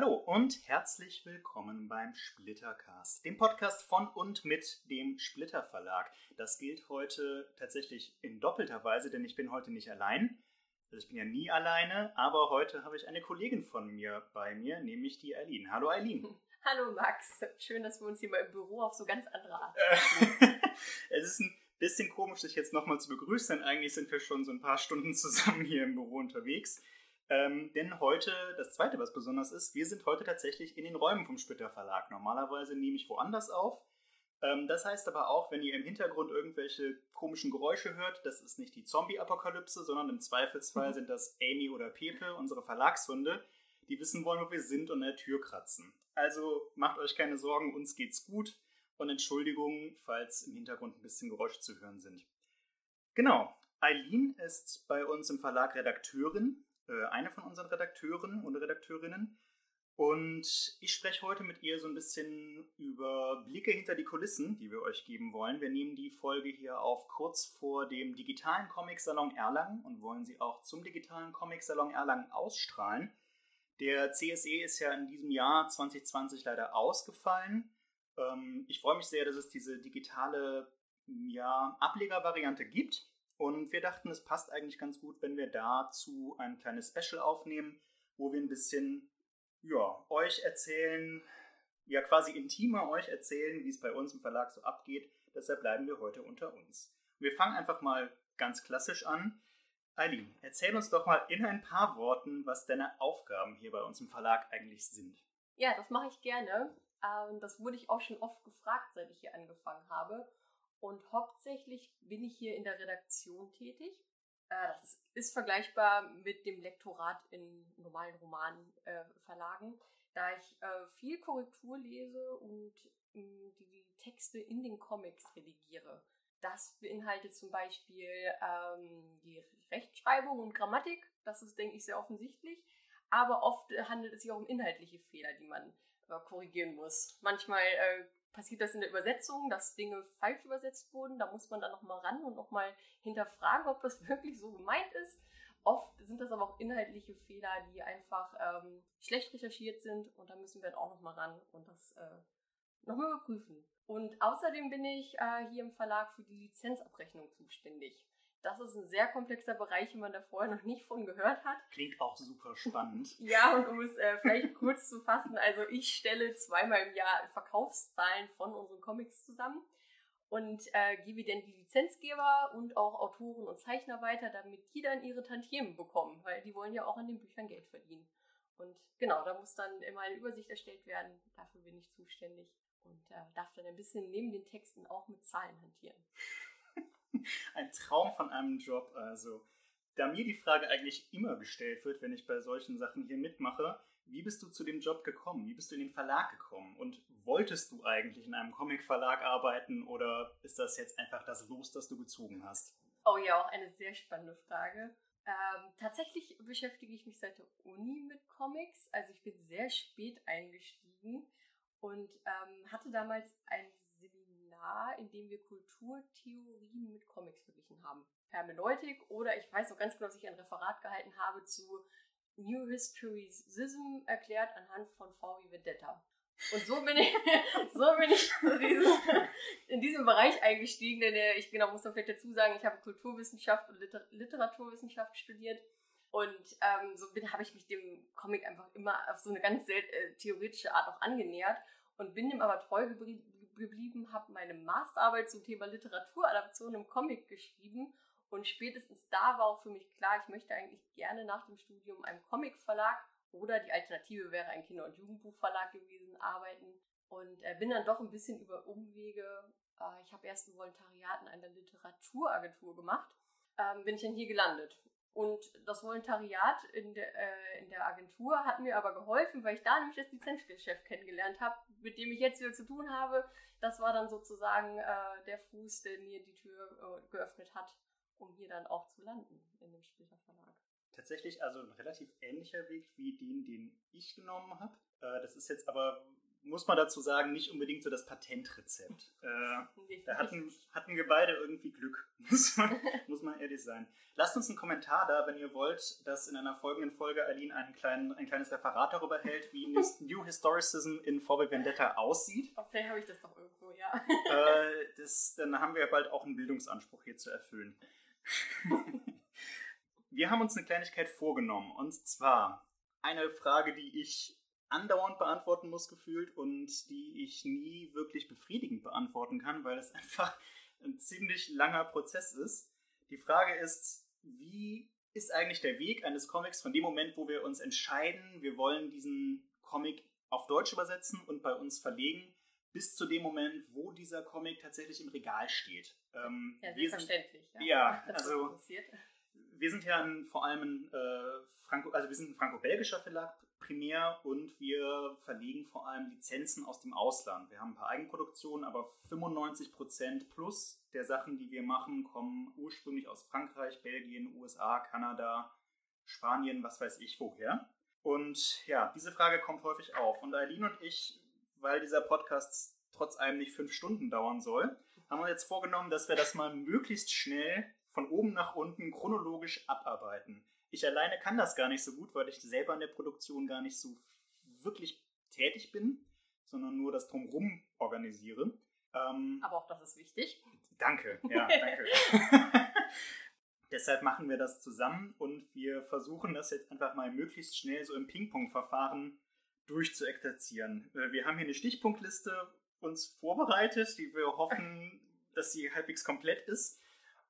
Hallo und herzlich willkommen beim Splittercast, dem Podcast von und mit dem Splitter Verlag. Das gilt heute tatsächlich in doppelter Weise, denn ich bin heute nicht allein. Also ich bin ja nie alleine, aber heute habe ich eine Kollegin von mir bei mir, nämlich die Eileen. Hallo Eileen. Hallo Max, schön, dass wir uns hier mal im Büro auf so ganz andere Art. es ist ein bisschen komisch, dich jetzt nochmal zu begrüßen, denn eigentlich sind wir schon so ein paar Stunden zusammen hier im Büro unterwegs. Ähm, denn heute, das zweite, was besonders ist, wir sind heute tatsächlich in den Räumen vom Splitter Verlag. Normalerweise nehme ich woanders auf. Ähm, das heißt aber auch, wenn ihr im Hintergrund irgendwelche komischen Geräusche hört, das ist nicht die Zombie-Apokalypse, sondern im Zweifelsfall mhm. sind das Amy oder Pepe, unsere Verlagshunde, die wissen wollen, wo wir sind und an der Tür kratzen. Also macht euch keine Sorgen, uns geht's gut und Entschuldigung, falls im Hintergrund ein bisschen Geräusche zu hören sind. Genau, Eileen ist bei uns im Verlag Redakteurin äh, eine von unseren Redakteuren und Redakteurinnen. Und ich spreche heute mit ihr so ein bisschen über Blicke hinter die Kulissen, die wir euch geben wollen. Wir nehmen die Folge hier auf kurz vor dem digitalen Comic-Salon Erlangen und wollen sie auch zum digitalen Comic-Salon Erlangen ausstrahlen. Der CSE ist ja in diesem Jahr 2020 leider ausgefallen. Ähm, ich freue mich sehr, dass es diese digitale ja, Ablegervariante gibt. Und wir dachten, es passt eigentlich ganz gut, wenn wir dazu ein kleines Special aufnehmen, wo wir ein bisschen ja, euch erzählen, ja quasi intimer euch erzählen, wie es bei uns im Verlag so abgeht. Deshalb bleiben wir heute unter uns. Wir fangen einfach mal ganz klassisch an. Eileen, erzähl uns doch mal in ein paar Worten, was deine Aufgaben hier bei uns im Verlag eigentlich sind. Ja, das mache ich gerne. Ähm, das wurde ich auch schon oft gefragt, seit ich hier angefangen habe. Und hauptsächlich bin ich hier in der Redaktion tätig. Äh, das ist vergleichbar mit dem Lektorat in normalen Romanverlagen, äh, da ich äh, viel Korrektur lese und ähm, die Texte in den Comics redigiere. Das beinhaltet zum Beispiel ähm, die Rechtschreibung und Grammatik. Das ist, denke ich, sehr offensichtlich. Aber oft handelt es sich auch um inhaltliche Fehler, die man äh, korrigieren muss. Manchmal äh, passiert das in der Übersetzung, dass Dinge falsch übersetzt wurden. Da muss man dann nochmal ran und nochmal hinterfragen, ob das wirklich so gemeint ist. Oft sind das aber auch inhaltliche Fehler, die einfach ähm, schlecht recherchiert sind und da müssen wir dann auch nochmal ran und das äh, nochmal überprüfen. Und außerdem bin ich äh, hier im Verlag für die Lizenzabrechnung zuständig. Das ist ein sehr komplexer Bereich, den man da vorher noch nicht von gehört hat. Klingt auch super spannend. ja, und um es äh, vielleicht kurz zu fassen, also ich stelle zweimal im Jahr Verkaufszahlen von unseren Comics zusammen und äh, gebe dann die Lizenzgeber und auch Autoren und Zeichner weiter, damit die dann ihre Tantiemen bekommen, weil die wollen ja auch an den Büchern Geld verdienen. Und genau, da muss dann immer eine Übersicht erstellt werden. Dafür bin ich zuständig und äh, darf dann ein bisschen neben den Texten auch mit Zahlen hantieren. ein Traum von einem Job. Also, da mir die Frage eigentlich immer gestellt wird, wenn ich bei solchen Sachen hier mitmache, wie bist du zu dem Job gekommen? Wie bist du in den Verlag gekommen? Und wolltest du eigentlich in einem Comicverlag arbeiten oder ist das jetzt einfach das Los, das du gezogen hast? Oh ja, auch eine sehr spannende Frage. Ähm, tatsächlich beschäftige ich mich seit der Uni mit Comics. Also ich bin sehr spät eingestiegen und ähm, hatte damals ein In dem wir Kulturtheorien mit Comics verglichen haben. Hermeneutik oder ich weiß noch ganz genau, dass ich ein Referat gehalten habe zu New Historicism erklärt anhand von V.I. Vendetta. Und so bin ich, so bin ich in diesem Bereich eingestiegen, denn äh, ich genau muss man vielleicht dazu sagen, ich habe Kulturwissenschaft und Liter Literaturwissenschaft studiert. Und ähm, so habe ich mich dem Comic einfach immer auf so eine ganz äh, theoretische Art auch angenähert und bin dem aber treu geblieben habe meine Masterarbeit zum Thema Literaturadaption im Comic geschrieben und spätestens da war auch für mich klar, ich möchte eigentlich gerne nach dem Studium einem Comicverlag oder die Alternative wäre ein Kinder- und Jugendbuchverlag gewesen, arbeiten und äh, bin dann doch ein bisschen über Umwege. Äh, ich habe erst ein Volontariat in einer Literaturagentur gemacht, ähm, bin ich dann hier gelandet und das Volontariat in der, äh, in der Agentur hat mir aber geholfen, weil ich da nämlich das Lizenzgeschäft kennengelernt habe, mit dem ich jetzt wieder zu tun habe. Das war dann sozusagen äh, der Fuß, der mir die Tür äh, geöffnet hat, um hier dann auch zu landen in dem Splitter Verlag. Tatsächlich also ein relativ ähnlicher Weg wie den, den ich genommen habe. Äh, das ist jetzt aber muss man dazu sagen, nicht unbedingt so das Patentrezept. Äh, da hatten, hatten wir beide irgendwie Glück, muss man, muss man ehrlich sein. Lasst uns einen Kommentar da, wenn ihr wollt, dass in einer folgenden Folge Aline einen kleinen, ein kleines Referat darüber hält, wie New Historicism in VW Vendetta aussieht. Oh, vielleicht habe ich das doch irgendwo, ja. Äh, das, dann haben wir bald auch einen Bildungsanspruch hier zu erfüllen. wir haben uns eine Kleinigkeit vorgenommen, und zwar eine Frage, die ich andauernd beantworten muss gefühlt und die ich nie wirklich befriedigend beantworten kann, weil es einfach ein ziemlich langer Prozess ist. Die Frage ist, wie ist eigentlich der Weg eines Comics von dem Moment, wo wir uns entscheiden, wir wollen diesen Comic auf Deutsch übersetzen und bei uns verlegen, bis zu dem Moment, wo dieser Comic tatsächlich im Regal steht. Ähm, ja, selbstverständlich. Sind, ja, ja also wir sind ja ein, vor allem ein äh, Franco, also wir sind ein franco-belgischer Verlag primär und wir verlegen vor allem Lizenzen aus dem Ausland. Wir haben ein paar Eigenproduktionen, aber 95% plus der Sachen, die wir machen, kommen ursprünglich aus Frankreich, Belgien, USA, Kanada, Spanien, was weiß ich woher. Und ja, diese Frage kommt häufig auf. Und Eileen und ich, weil dieser Podcast trotz allem nicht fünf Stunden dauern soll, haben wir jetzt vorgenommen, dass wir das mal möglichst schnell von oben nach unten chronologisch abarbeiten. Ich alleine kann das gar nicht so gut, weil ich selber in der Produktion gar nicht so wirklich tätig bin, sondern nur das drumherum organisiere. Ähm, Aber auch das ist wichtig. Danke, ja, danke. Deshalb machen wir das zusammen und wir versuchen das jetzt einfach mal möglichst schnell so im Ping-Pong-Verfahren durchzuexerzieren. Äh, wir haben hier eine Stichpunktliste uns vorbereitet, die wir hoffen, dass sie halbwegs komplett ist.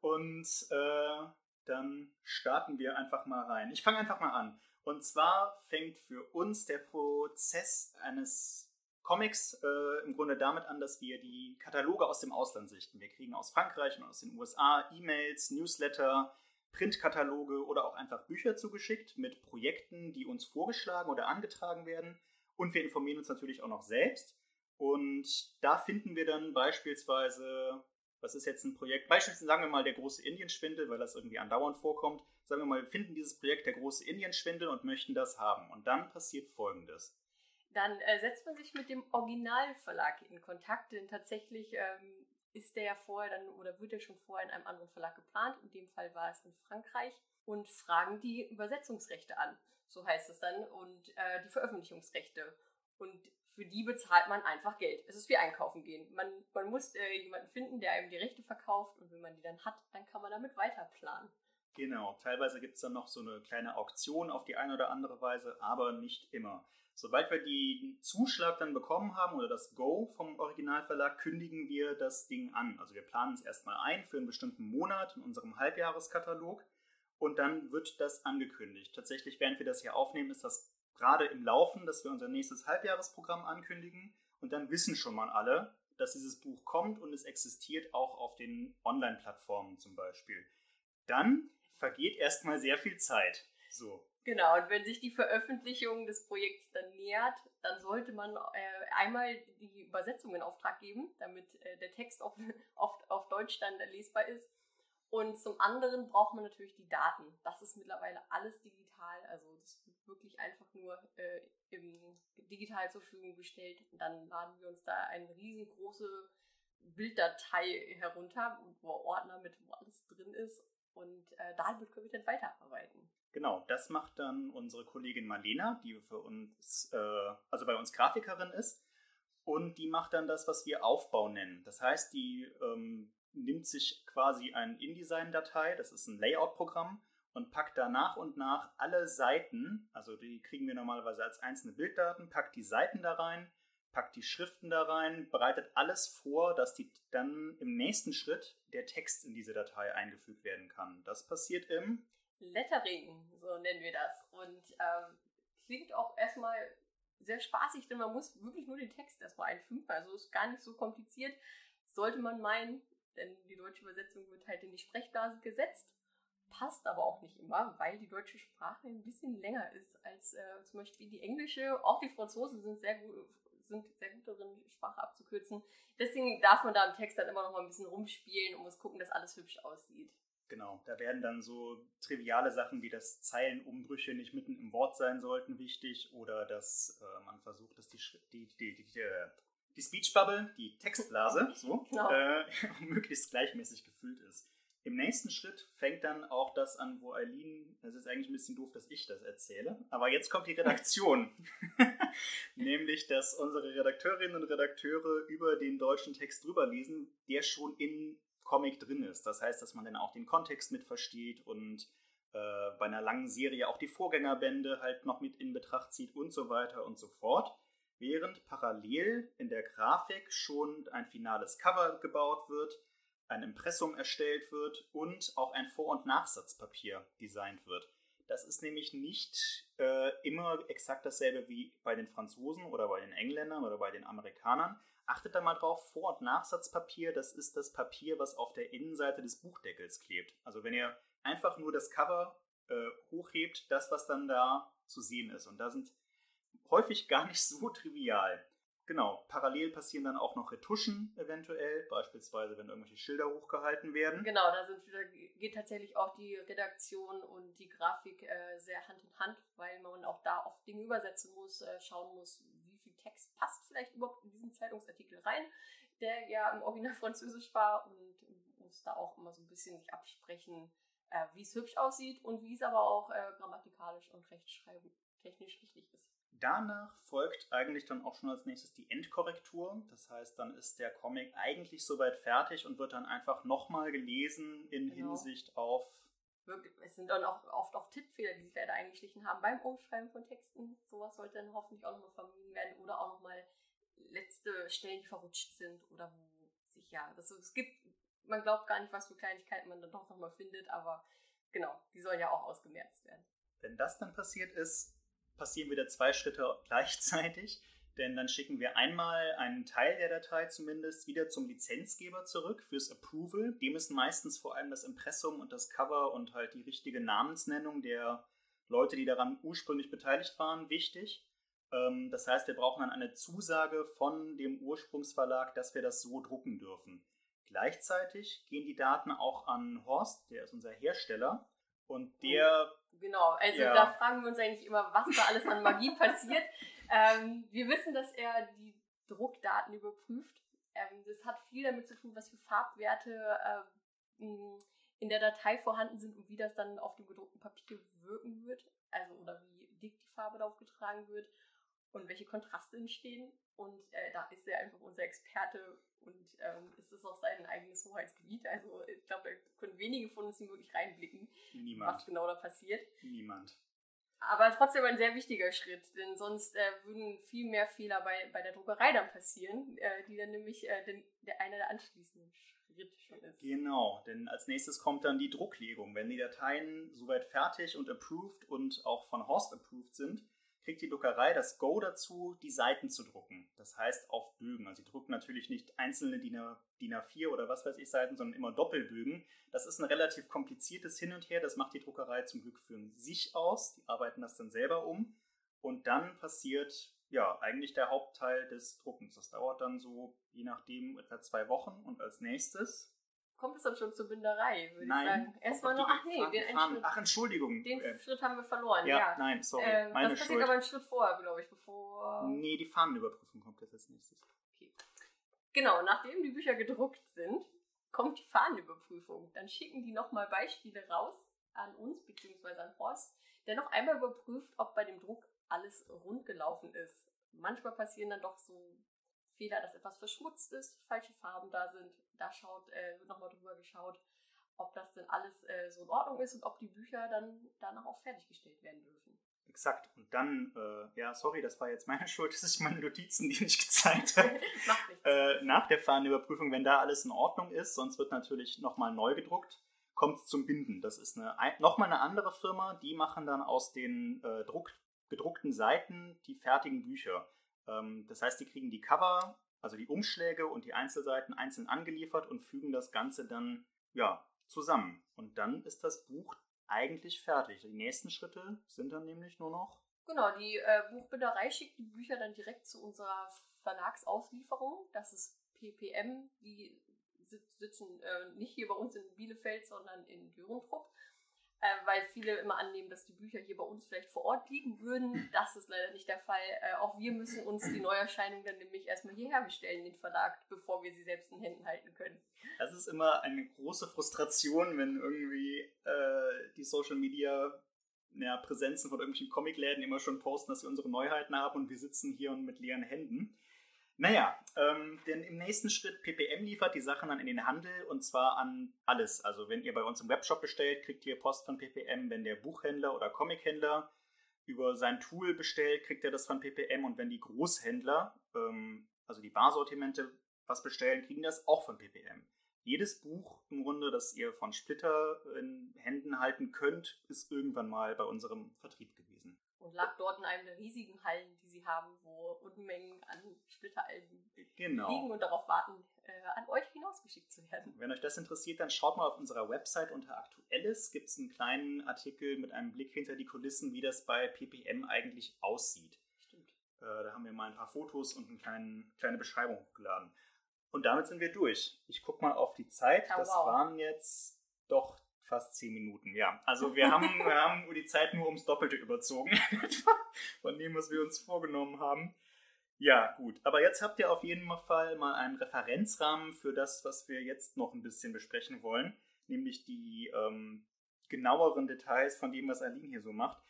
Und äh, dann starten wir einfach mal rein. Ich fange einfach mal an. Und zwar fängt für uns der Prozess eines Comics äh, im Grunde damit an, dass wir die Kataloge aus dem Ausland sichten. Wir kriegen aus Frankreich und aus den USA E-Mails, Newsletter, Printkataloge oder auch einfach Bücher zugeschickt mit Projekten, die uns vorgeschlagen oder angetragen werden. Und wir informieren uns natürlich auch noch selbst. Und da finden wir dann beispielsweise was ist jetzt ein Projekt, beispielsweise sagen wir mal der große Indienschwindel, weil das irgendwie andauernd vorkommt, sagen wir mal, wir finden dieses Projekt der große Indienschwindel und möchten das haben. Und dann passiert Folgendes. Dann äh, setzt man sich mit dem Originalverlag in Kontakt, denn tatsächlich ähm, ist der ja vorher dann oder wird er schon vorher in einem anderen Verlag geplant. In dem Fall war es in Frankreich und fragen die Übersetzungsrechte an. So heißt es dann und äh, die Veröffentlichungsrechte. Und für die bezahlt man einfach Geld. Es ist wie einkaufen gehen. Man, man muss äh, jemanden finden, der einem die Rechte verkauft und wenn man die dann hat, dann kann man damit weiter planen. Genau, teilweise gibt es dann noch so eine kleine Auktion auf die eine oder andere Weise, aber nicht immer. Sobald wir den Zuschlag dann bekommen haben oder das Go vom Originalverlag, kündigen wir das Ding an. Also wir planen es erstmal ein für einen bestimmten Monat in unserem Halbjahreskatalog und dann wird das angekündigt. Tatsächlich, während wir das hier aufnehmen, ist das gerade im Laufen, dass wir unser nächstes Halbjahresprogramm ankündigen und dann wissen schon mal alle, dass dieses Buch kommt und es existiert auch auf den Online-Plattformen zum Beispiel. Dann vergeht erstmal sehr viel Zeit. So. Genau, und wenn sich die Veröffentlichung des Projekts dann nähert, dann sollte man äh, einmal die Übersetzung in Auftrag geben, damit äh, der Text auf, auf, auf Deutsch dann lesbar ist. Und zum anderen braucht man natürlich die Daten. Das ist mittlerweile alles digital, also das wirklich einfach nur äh, im, digital zur Verfügung gestellt. Und dann laden wir uns da eine riesengroße Bilddatei herunter, wo Ordner mit wo alles drin ist. Und äh, damit können wir dann weiterarbeiten. Genau, das macht dann unsere Kollegin Marlena, die für uns, äh, also bei uns Grafikerin ist. Und die macht dann das, was wir Aufbau nennen. Das heißt, die ähm, nimmt sich quasi eine InDesign-Datei, das ist ein Layout-Programm, und packt da nach und nach alle Seiten, also die kriegen wir normalerweise als einzelne Bilddaten, packt die Seiten da rein, packt die Schriften da rein, bereitet alles vor, dass die dann im nächsten Schritt der Text in diese Datei eingefügt werden kann. Das passiert im Lettering, so nennen wir das. Und ähm, klingt auch erstmal sehr spaßig, denn man muss wirklich nur den Text erstmal einfügen. Also ist gar nicht so kompliziert, sollte man meinen, denn die deutsche Übersetzung wird halt in die Sprechblase gesetzt passt aber auch nicht immer, weil die deutsche Sprache ein bisschen länger ist als äh, zum Beispiel die englische. Auch die Franzosen sind sehr gut, sind sehr gut darin, Sprache abzukürzen. Deswegen darf man da im Text dann immer noch mal ein bisschen rumspielen und muss gucken, dass alles hübsch aussieht. Genau, da werden dann so triviale Sachen wie, dass Zeilenumbrüche nicht mitten im Wort sein sollten wichtig oder dass äh, man versucht, dass die, die, die, die, die Speech Bubble, die Textblase, so, genau. äh, möglichst gleichmäßig gefüllt ist. Im nächsten Schritt fängt dann auch das an, wo Eileen, es ist eigentlich ein bisschen doof, dass ich das erzähle, aber jetzt kommt die Redaktion. Nämlich, dass unsere Redakteurinnen und Redakteure über den deutschen Text drüber lesen, der schon in Comic drin ist. Das heißt, dass man dann auch den Kontext mit versteht und äh, bei einer langen Serie auch die Vorgängerbände halt noch mit in Betracht zieht und so weiter und so fort. Während parallel in der Grafik schon ein finales Cover gebaut wird, ein Impressum erstellt wird und auch ein Vor- und Nachsatzpapier designt wird. Das ist nämlich nicht äh, immer exakt dasselbe wie bei den Franzosen oder bei den Engländern oder bei den Amerikanern. Achtet da mal drauf, Vor- und Nachsatzpapier, das ist das Papier, was auf der Innenseite des Buchdeckels klebt. Also wenn ihr einfach nur das Cover äh, hochhebt, das, was dann da zu sehen ist. Und da sind häufig gar nicht so trivial. Genau, parallel passieren dann auch noch Retuschen eventuell, beispielsweise wenn irgendwelche Schilder hochgehalten werden. Genau, da sind wieder, geht tatsächlich auch die Redaktion und die Grafik äh, sehr Hand in Hand, weil man auch da oft Dinge übersetzen muss, äh, schauen muss, wie viel Text passt vielleicht überhaupt in diesen Zeitungsartikel rein, der ja im Original Französisch war und muss da auch immer so ein bisschen sich absprechen, äh, wie es hübsch aussieht und wie es aber auch äh, grammatikalisch und rechtschreibtechnisch richtig ist. Danach folgt eigentlich dann auch schon als nächstes die Endkorrektur. Das heißt, dann ist der Comic eigentlich soweit fertig und wird dann einfach nochmal gelesen in genau. Hinsicht auf. Es sind dann auch oft auch Tippfehler, die sich leider eingeschlichen haben beim Umschreiben von Texten. Sowas sollte dann hoffentlich auch nochmal vermieden werden oder auch nochmal letzte Stellen, die verrutscht sind oder wo sich ja, das, es gibt, man glaubt gar nicht, was für Kleinigkeiten man dann doch nochmal findet, aber genau, die sollen ja auch ausgemerzt werden. Wenn das dann passiert ist, passieren wieder zwei Schritte gleichzeitig, denn dann schicken wir einmal einen Teil der Datei zumindest wieder zum Lizenzgeber zurück fürs Approval. Dem ist meistens vor allem das Impressum und das Cover und halt die richtige Namensnennung der Leute, die daran ursprünglich beteiligt waren, wichtig. Ähm, das heißt, wir brauchen dann eine Zusage von dem Ursprungsverlag, dass wir das so drucken dürfen. Gleichzeitig gehen die Daten auch an Horst, der ist unser Hersteller, und der Genau, also ja. da fragen wir uns eigentlich immer, was da alles an Magie passiert. Ähm, wir wissen, dass er die Druckdaten überprüft. Ähm, das hat viel damit zu tun, was für Farbwerte ähm, in der Datei vorhanden sind und wie das dann auf dem gedruckten Papier wirken wird. Also oder wie dick die Farbe darauf getragen wird und welche Kontraste entstehen. Und äh, da ist er einfach unser Experte und ähm, es ist auch sein eigenes Hoheitsgebiet. Also ich glaube, da können wenige von uns wirklich reinblicken, Niemand. was genau da passiert. Niemand. Aber trotzdem ein sehr wichtiger Schritt, denn sonst äh, würden viel mehr Fehler bei, bei der Druckerei dann passieren, äh, die dann nämlich äh, den, der einer der anschließenden Schritte schon ist. Genau, denn als nächstes kommt dann die Drucklegung. Wenn die Dateien soweit fertig und approved und auch von Horst approved sind, kriegt die Druckerei das Go dazu, die Seiten zu drucken. Das heißt auf Bögen. Also sie drucken natürlich nicht einzelne DIN, A4 oder was weiß ich Seiten, sondern immer Doppelbögen. Das ist ein relativ kompliziertes Hin und Her. Das macht die Druckerei zum Glück für sich aus. Die arbeiten das dann selber um. Und dann passiert ja eigentlich der Hauptteil des Druckens. Das dauert dann so je nachdem etwa zwei Wochen. Und als nächstes kommt es dann schon zur Binderei, würde nein, ich sagen. Erstmal nur, ach nee, den Fahren, Schritt, Ach, Entschuldigung. Den äh, Schritt haben wir verloren, ja. ja. Nein, sorry, äh, meine Das passiert Schuld. aber einen Schritt vorher, glaube ich, bevor... Nee, die Fahnenüberprüfung kommt jetzt als nächstes. Okay. Genau, nachdem die Bücher gedruckt sind, kommt die Fahnenüberprüfung. Dann schicken die nochmal Beispiele raus an uns, beziehungsweise an Horst, der noch einmal überprüft, ob bei dem Druck alles rund gelaufen ist. Manchmal passieren dann doch so Fehler, dass etwas verschmutzt ist, falsche Farben da sind. Da schaut, äh, wird nochmal drüber geschaut, ob das denn alles äh, so in Ordnung ist und ob die Bücher dann danach auch fertiggestellt werden dürfen. Exakt. Und dann, äh, ja, sorry, das war jetzt meine Schuld, dass ich meine Notizen, die nicht gezeigt habe. äh, nach der Fahnenüberprüfung, wenn da alles in Ordnung ist, sonst wird natürlich nochmal neu gedruckt, kommt es zum Binden. Das ist eine, nochmal eine andere Firma, die machen dann aus den äh, Druck, gedruckten Seiten die fertigen Bücher. Ähm, das heißt, die kriegen die Cover, also die Umschläge und die Einzelseiten einzeln angeliefert und fügen das Ganze dann ja, zusammen. Und dann ist das Buch eigentlich fertig. Die nächsten Schritte sind dann nämlich nur noch. Genau, die äh, Buchbinderei schickt die Bücher dann direkt zu unserer Verlagsauslieferung. Das ist PPM, die sitzen äh, nicht hier bei uns in Bielefeld, sondern in Dürentrupp äh, weil viele immer annehmen, dass die Bücher hier bei uns vielleicht vor Ort liegen würden. Das ist leider nicht der Fall. Äh, auch wir müssen uns die Neuerscheinung dann nämlich erstmal hierher bestellen, den Verlag, bevor wir sie selbst in Händen halten können. Das ist immer eine große Frustration, wenn irgendwie äh, die Social Media ja, Präsenzen von irgendwelchen Comicläden immer schon posten, dass sie unsere Neuheiten haben und wir sitzen hier und mit leeren Händen. Naja, ähm, denn im nächsten Schritt PPM liefert die Sachen dann in den Handel und zwar an alles. Also wenn ihr bei uns im Webshop bestellt, kriegt ihr Post von PPM. Wenn der Buchhändler oder Comichändler über sein Tool bestellt, kriegt er das von PPM. Und wenn die Großhändler, ähm, also die Barsortimente, was bestellen, kriegen das auch von PPM. Jedes Buch im Grunde, das ihr von Splitter in Händen halten könnt, ist irgendwann mal bei unserem Vertrieb gewesen und lag dort in einem der riesigen Hallen, die sie haben, wo Unmengen an Splitteralben genau. liegen und darauf warten, äh, an euch hinausgeschickt zu werden. Wenn euch das interessiert, dann schaut mal auf unserer Website unter Aktuelles. Gibt es einen kleinen Artikel mit einem Blick hinter die Kulissen, wie das bei PPM eigentlich aussieht. Stimmt. Äh, da haben wir mal ein paar Fotos und eine kleine, kleine Beschreibung hochgeladen. Und damit sind wir durch. Ich gucke mal auf die Zeit. Oh, das wow. waren jetzt doch fast zehn Minuten, ja. Also wir haben, wir haben die Zeit nur ums Doppelte überzogen, von dem, was wir uns vorgenommen haben. Ja, gut. Aber jetzt habt ihr auf jeden Fall mal einen Referenzrahmen für das, was wir jetzt noch ein bisschen besprechen wollen, nämlich die ähm, genaueren Details von dem, was Aline hier so macht.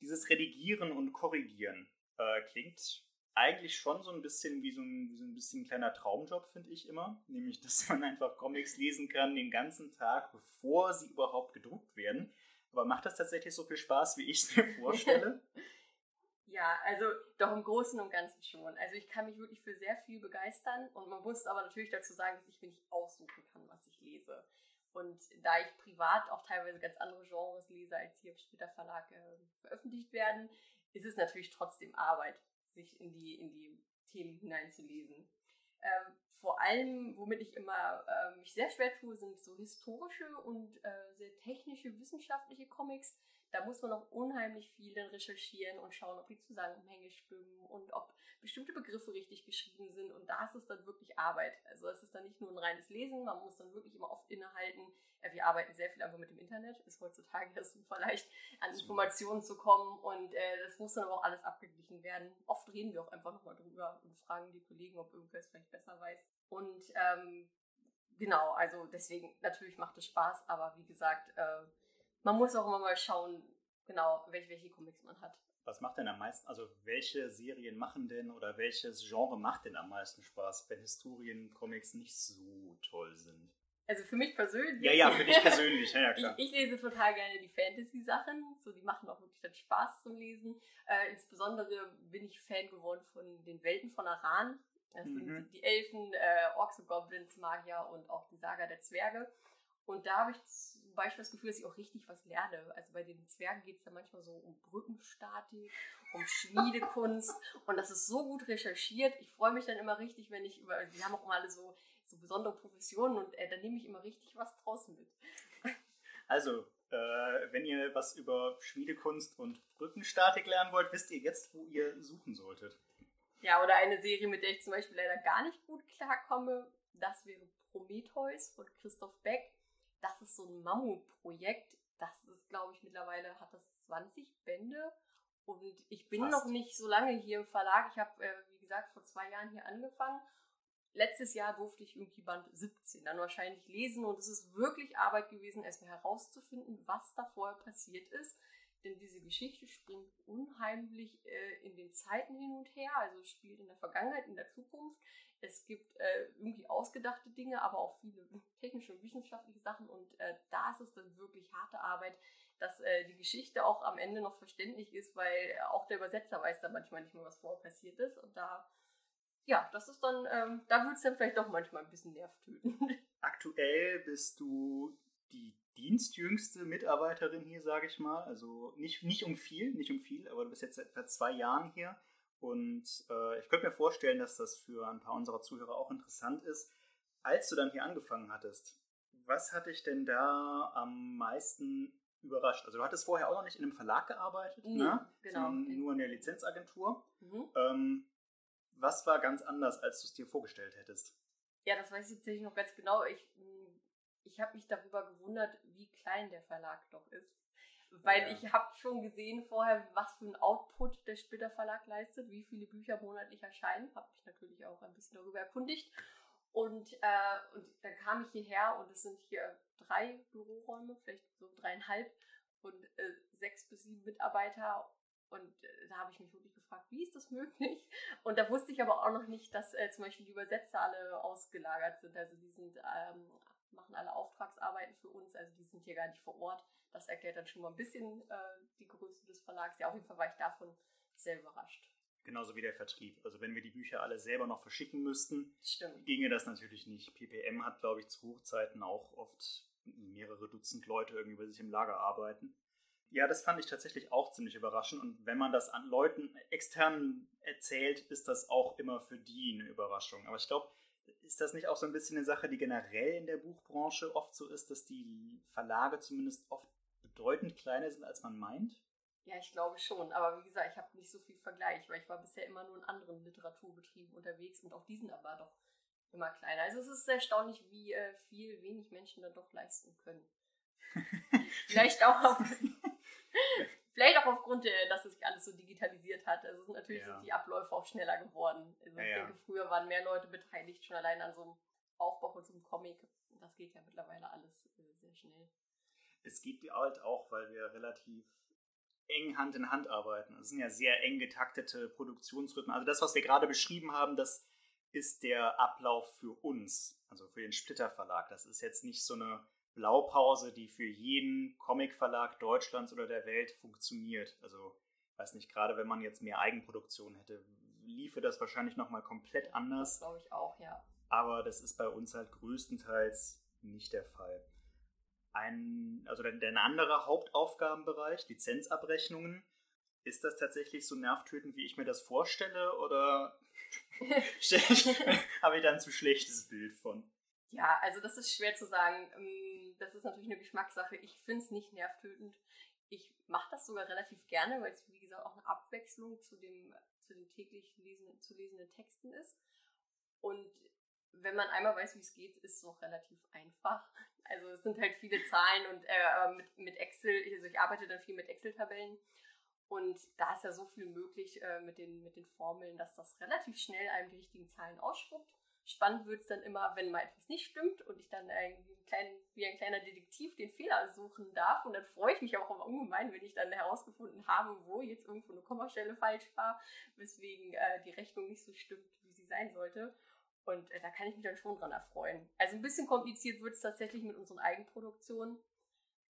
Dieses Redigieren und Korrigieren äh, klingt eigentlich schon so ein bisschen wie so ein, wie so ein bisschen kleiner Traumjob, finde ich immer. Nämlich, dass man einfach Comics lesen kann den ganzen Tag, bevor sie überhaupt gedruckt werden. Aber macht das tatsächlich so viel Spaß, wie ich es mir vorstelle? ja, also doch im Großen und Ganzen schon. Also ich kann mich wirklich für sehr viel begeistern und man muss aber natürlich dazu sagen, dass ich mir nicht aussuchen kann, was ich lese. Und da ich privat auch teilweise ganz andere Genres lese, als hier im Splitter Verlag äh, veröffentlicht werden, ist es natürlich trotzdem Arbeit sich in die, in die Themen hineinzulesen. Ähm, vor allem, womit ich immer äh, mich sehr schwer tue, sind so historische und äh, sehr technische, wissenschaftliche Comics, da muss man noch unheimlich viel recherchieren und schauen, ob die Zusammenhänge stimmen und ob bestimmte Begriffe richtig geschrieben sind. Und da ist es dann wirklich Arbeit. Also es ist dann nicht nur ein reines Lesen, man muss dann wirklich immer oft innehalten. Wir arbeiten sehr viel einfach mit dem Internet. Ist heutzutage ja super leicht, an Informationen zu kommen. Und äh, das muss dann aber auch alles abgeglichen werden. Oft reden wir auch einfach nochmal drüber und fragen die Kollegen, ob irgendwer es vielleicht besser weiß. Und ähm, genau, also deswegen, natürlich macht es Spaß, aber wie gesagt, äh, man muss auch immer mal schauen, genau, welche, welche Comics man hat. Was macht denn am meisten, also welche Serien machen denn oder welches Genre macht denn am meisten Spaß, wenn Historien-Comics nicht so toll sind? Also für mich persönlich. Ja, ja, für dich persönlich, ja, ja klar. Ich, ich, lese total gerne die Fantasy-Sachen, so die machen auch wirklich dann Spaß zum Lesen. Äh, insbesondere bin ich Fan geworden von den Welten von Aran. Das mhm. sind die Elfen, äh, Orks und Goblins, Magier und auch die Saga der Zwerge. Und da habe ich zum Beispiel das Gefühl, dass ich auch richtig was lerne. Also bei den Zwergen geht es ja manchmal so um Brückenstatik, um Schmiedekunst. und das ist so gut recherchiert. Ich freue mich dann immer richtig, wenn ich über, die haben auch immer alle so, so besondere Professionen und äh, da nehme ich immer richtig was draußen mit. Also, äh, wenn ihr was über Schmiedekunst und Brückenstatik lernen wollt, wisst ihr jetzt, wo ihr suchen solltet. Ja, oder eine Serie, mit der ich zum Beispiel leider gar nicht gut klarkomme, das wäre Prometheus von Christoph Beck das ist so ein Mammutprojekt. Das ist, glaube ich, mittlerweile hat das 20 Bände. Und ich bin Fast. noch nicht so lange hier im Verlag. Ich habe, äh, wie gesagt, vor zwei Jahren hier angefangen. Letztes Jahr durfte ich irgendwie Band 17 dann wahrscheinlich lesen. Und es ist wirklich Arbeit gewesen, erstmal herauszufinden, was da vorher passiert ist. Denn diese Geschichte springt unheimlich äh, in den Zeiten hin und her, also spielt in der Vergangenheit, in der Zukunft. Es gibt äh, irgendwie ausgedachte Dinge, aber auch viele technische und wissenschaftliche Sachen. Und äh, da ist es dann wirklich harte Arbeit, dass äh, die Geschichte auch am Ende noch verständlich ist, weil auch der Übersetzer weiß dann manchmal nicht mehr, was vorher passiert ist. Und da, ja, das ist dann, ähm, da wird es dann vielleicht doch manchmal ein bisschen nervtötend. Aktuell bist du die dienstjüngste Mitarbeiterin hier, sage ich mal. Also nicht, nicht um viel, nicht um viel, aber du bist jetzt seit etwa zwei Jahren hier. Und äh, ich könnte mir vorstellen, dass das für ein paar unserer Zuhörer auch interessant ist. Als du dann hier angefangen hattest, was hat dich denn da am meisten überrascht? Also du hattest vorher auch noch nicht in einem Verlag gearbeitet, nee, ne? genau. sondern nur in der Lizenzagentur. Mhm. Ähm, was war ganz anders, als du es dir vorgestellt hättest? Ja, das weiß ich tatsächlich noch ganz genau. Ich, ich habe mich darüber gewundert, wie klein der Verlag doch ist. Weil ja. ich habe schon gesehen vorher, was für ein Output der Splitter Verlag leistet, wie viele Bücher monatlich erscheinen. Habe mich natürlich auch ein bisschen darüber erkundigt. Und, äh, und dann kam ich hierher und es sind hier drei Büroräume, vielleicht so dreieinhalb und äh, sechs bis sieben Mitarbeiter. Und äh, da habe ich mich wirklich gefragt, wie ist das möglich? Und da wusste ich aber auch noch nicht, dass äh, zum Beispiel die Übersetzer alle ausgelagert sind. Also die sind, ähm, machen alle Auftragsarbeiten für uns, also die sind hier gar nicht vor Ort. Das erklärt dann schon mal ein bisschen äh, die Größe des Verlags. Ja, auf jeden Fall war ich davon sehr überrascht. Genauso wie der Vertrieb. Also wenn wir die Bücher alle selber noch verschicken müssten, Stimmt. ginge das natürlich nicht. PPM hat, glaube ich, zu Hochzeiten auch oft mehrere Dutzend Leute irgendwie bei sich im Lager arbeiten. Ja, das fand ich tatsächlich auch ziemlich überraschend. Und wenn man das an Leuten extern erzählt, ist das auch immer für die eine Überraschung. Aber ich glaube, ist das nicht auch so ein bisschen eine Sache, die generell in der Buchbranche oft so ist, dass die Verlage zumindest oft bedeutend kleiner sind, als man meint? Ja, ich glaube schon. Aber wie gesagt, ich habe nicht so viel Vergleich, weil ich war bisher immer nur in anderen Literaturbetrieben unterwegs und auch diesen aber doch immer kleiner. Also es ist erstaunlich, wie äh, viel wenig Menschen dann doch leisten können. Vielleicht auch auf, Vielleicht auch aufgrund, der, dass sich alles so digitalisiert hat. Also natürlich ja. sind die Abläufe auch schneller geworden. Also ja, ich denke, früher waren mehr Leute beteiligt, schon allein an so einem Aufbau von so einem Comic. Das geht ja mittlerweile alles äh, sehr schnell. Es geht halt auch, weil wir relativ eng Hand in Hand arbeiten. Es sind ja sehr eng getaktete Produktionsrhythmen. Also das, was wir gerade beschrieben haben, das ist der Ablauf für uns, also für den Splitter Verlag. Das ist jetzt nicht so eine Blaupause, die für jeden Comicverlag Deutschlands oder der Welt funktioniert. Also, weiß nicht, gerade wenn man jetzt mehr Eigenproduktion hätte, liefe das wahrscheinlich nochmal komplett anders. Das glaube ich auch, ja. Aber das ist bei uns halt größtenteils nicht der Fall. Ein, also der, der andere Hauptaufgabenbereich, Lizenzabrechnungen, ist das tatsächlich so nervtötend, wie ich mir das vorstelle, oder habe ich da ein zu schlechtes Bild von? Ja, also das ist schwer zu sagen. Ähm, das ist natürlich eine Geschmackssache. Ich finde es nicht nervtötend. Ich mache das sogar relativ gerne, weil es, wie gesagt, auch eine Abwechslung zu, dem, zu den täglich lesenden, zu lesenden Texten ist. Und wenn man einmal weiß, wie es geht, ist es auch relativ einfach. Also es sind halt viele Zahlen und äh, mit, mit Excel, also ich arbeite dann viel mit Excel-Tabellen und da ist ja so viel möglich äh, mit, den, mit den Formeln, dass das relativ schnell einem die richtigen Zahlen ausspuckt. Spannend wird es dann immer, wenn mal etwas nicht stimmt und ich dann irgendwie kleinen, wie ein kleiner Detektiv den Fehler suchen darf. Und dann freue ich mich auch ungemein, wenn ich dann herausgefunden habe, wo jetzt irgendwo eine Kommastelle falsch war, weswegen äh, die Rechnung nicht so stimmt, wie sie sein sollte. Und äh, da kann ich mich dann schon dran erfreuen. Also ein bisschen kompliziert wird es tatsächlich mit unseren Eigenproduktionen.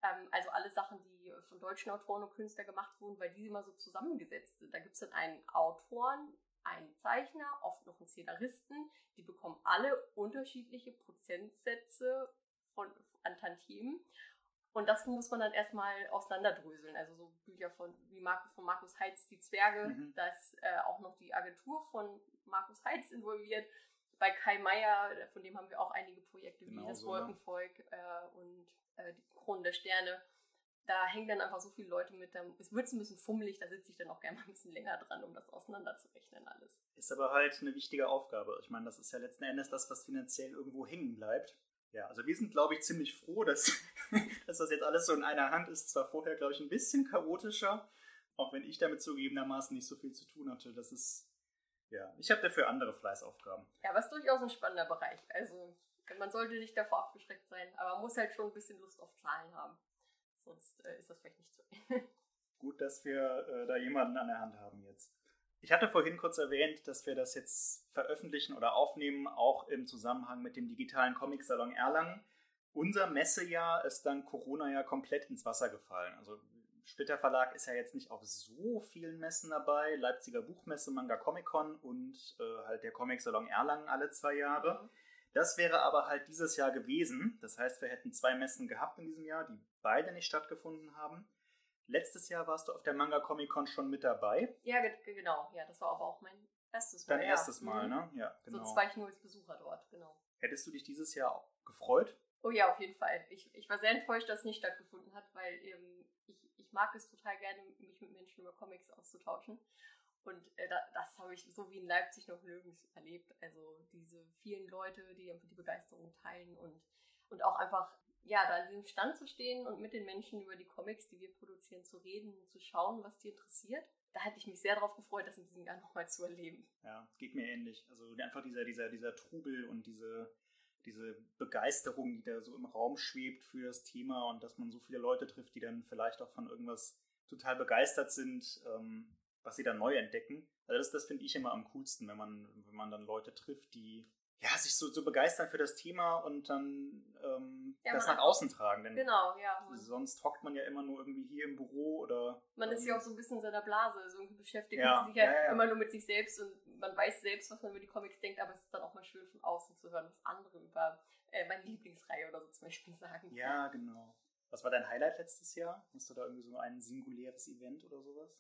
Ähm, also alle Sachen, die von deutschen Autoren und Künstlern gemacht wurden, weil die immer so zusammengesetzt sind. Da gibt es dann einen Autoren, einen Zeichner, oft noch einen Szenaristen. Die bekommen alle unterschiedliche Prozentsätze von, an Tantiemen. Und das muss man dann erstmal auseinanderdröseln. Also so Bücher von, wie Markus, von Markus Heitz, Die Zwerge, mhm. da ist äh, auch noch die Agentur von Markus Heitz involviert. Bei Kai Meier, von dem haben wir auch einige Projekte genau wie das so, Wolkenvolk äh, und äh, die Kronen der Sterne da hängen dann einfach so viele Leute mit. Es wird ein bisschen fummelig, da sitze ich dann auch gerne mal ein bisschen länger dran, um das auseinanderzurechnen alles. Ist aber halt eine wichtige Aufgabe. Ich meine, das ist ja letzten Endes das, was finanziell irgendwo hängen bleibt. Ja, also wir sind, glaube ich, ziemlich froh, dass, dass das jetzt alles so in einer Hand ist. Es war vorher, glaube ich, ein bisschen chaotischer, auch wenn ich damit zugegebenermaßen nicht so viel zu tun hatte. Das ist, ja, ich habe dafür andere Fleißaufgaben. Ja, aber es ist durchaus ein spannender Bereich. Also man sollte nicht davor abgeschreckt sein, aber man muss halt schon ein bisschen Lust auf Zahlen haben. Sonst äh, ist das vielleicht nicht so. Gut, dass wir äh, da jemanden an der Hand haben jetzt. Ich hatte vorhin kurz erwähnt, dass wir das jetzt veröffentlichen oder aufnehmen, auch im Zusammenhang mit dem digitalen Comic-Salon Erlangen. Unser Messejahr ist dann Corona ja komplett ins Wasser gefallen. Also Splitter Verlag ist ja jetzt nicht auf so vielen Messen dabei. Leipziger Buchmesse, Manga Comic Con und äh, halt der Comic Salon Erlangen alle zwei Jahre. Mhm. Das wäre aber halt dieses Jahr gewesen. Das heißt, wir hätten zwei Messen gehabt in diesem Jahr, die beide nicht stattgefunden haben. Letztes Jahr warst du auf der Manga Comic Con schon mit dabei. Ja, genau. Ja, das war aber auch mein erstes Mal. Dein erstes Mal, mhm. ne? Ja, genau. Sonst war ich nur als Besucher dort, genau. Hättest du dich dieses Jahr auch gefreut? Oh ja, auf jeden Fall. Ich, ich war sehr enttäuscht, dass es nicht stattgefunden hat, weil ähm, ich mag es total gerne, mich mit Menschen über Comics auszutauschen. Und äh, das habe ich so wie in Leipzig noch nirgends erlebt. Also diese vielen Leute, die einfach die Begeisterung teilen und, und auch einfach ja, da an diesem Stand zu stehen und mit den Menschen über die Comics, die wir produzieren, zu reden zu schauen, was die interessiert. Da hätte ich mich sehr darauf gefreut, das in diesem Jahr nochmal zu erleben. Ja, es geht mir ähnlich. Also einfach dieser, dieser, dieser Trubel und diese, diese Begeisterung, die da so im Raum schwebt für das Thema und dass man so viele Leute trifft, die dann vielleicht auch von irgendwas total begeistert sind, ähm, was sie dann neu entdecken. Also das, das finde ich immer am coolsten, wenn man, wenn man dann Leute trifft, die ja, sich so, so begeistern für das Thema und dann ähm, ja, das nach außen tragen. Denn genau, ja. Sonst hockt man ja immer nur irgendwie hier im Büro oder. Man ist ja auch so ein bisschen in seiner Blase, also irgendwie beschäftigt ja, sich ja, ja, immer nur mit sich selbst und man weiß selbst, was man über die Comics denkt, aber es ist dann auch mal schön von außen zu hören, was andere über äh, meine Lieblingsreihe oder so zum Beispiel sagen. Ja, genau. Was war dein Highlight letztes Jahr? Hast du da irgendwie so ein singuläres Event oder sowas?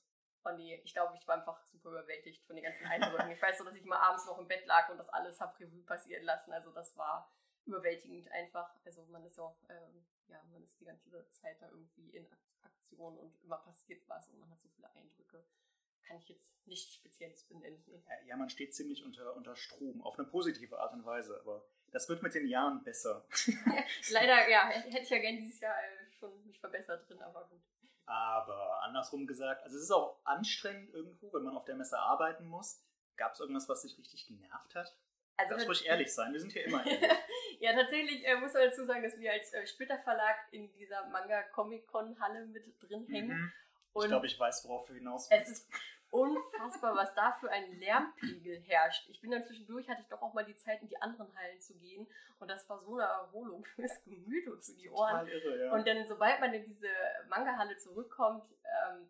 Oh nee, ich glaube, ich war einfach super überwältigt von den ganzen Eindrücken. ich weiß so, dass ich mal abends noch im Bett lag und das alles habe Revue passieren lassen. Also das war überwältigend einfach. Also man ist ja auch, ähm, ja, man ist die ganze Zeit da irgendwie in Aktion und immer passiert was und man hat so viele Eindrücke. Kann ich jetzt nicht Spezielles benennen. Ja, man steht ziemlich unter, unter Strom, auf eine positive Art und Weise, aber das wird mit den Jahren besser. Leider, ja, hätte ich ja gerne dieses Jahr äh, schon mich verbessert drin, aber gut. Aber andersrum gesagt, also es ist auch anstrengend irgendwo, wenn man auf der Messe arbeiten muss. Gab es irgendwas, was dich richtig genervt hat? Also Darfst ruhig ehrlich sein, wir sind hier immer ehrlich. ja, tatsächlich äh, muss man dazu sagen, dass wir als äh, Splitter Verlag in dieser Manga-Comic-Con-Halle mit drin hängen. Mhm. ich glaube, ich weiß, worauf du hinaus willst. Es ist unfassbar, was da für ein Lärmpegel herrscht. Ich bin dann zwischendurch, hatte ich doch auch mal die Zeit, in die anderen Hallen zu gehen. Und das war so eine Erholung fürs Gemüt und für die Ohren. Irre, ja. Und dann, sobald man in diese Manga-Halle zurückkommt, ähm,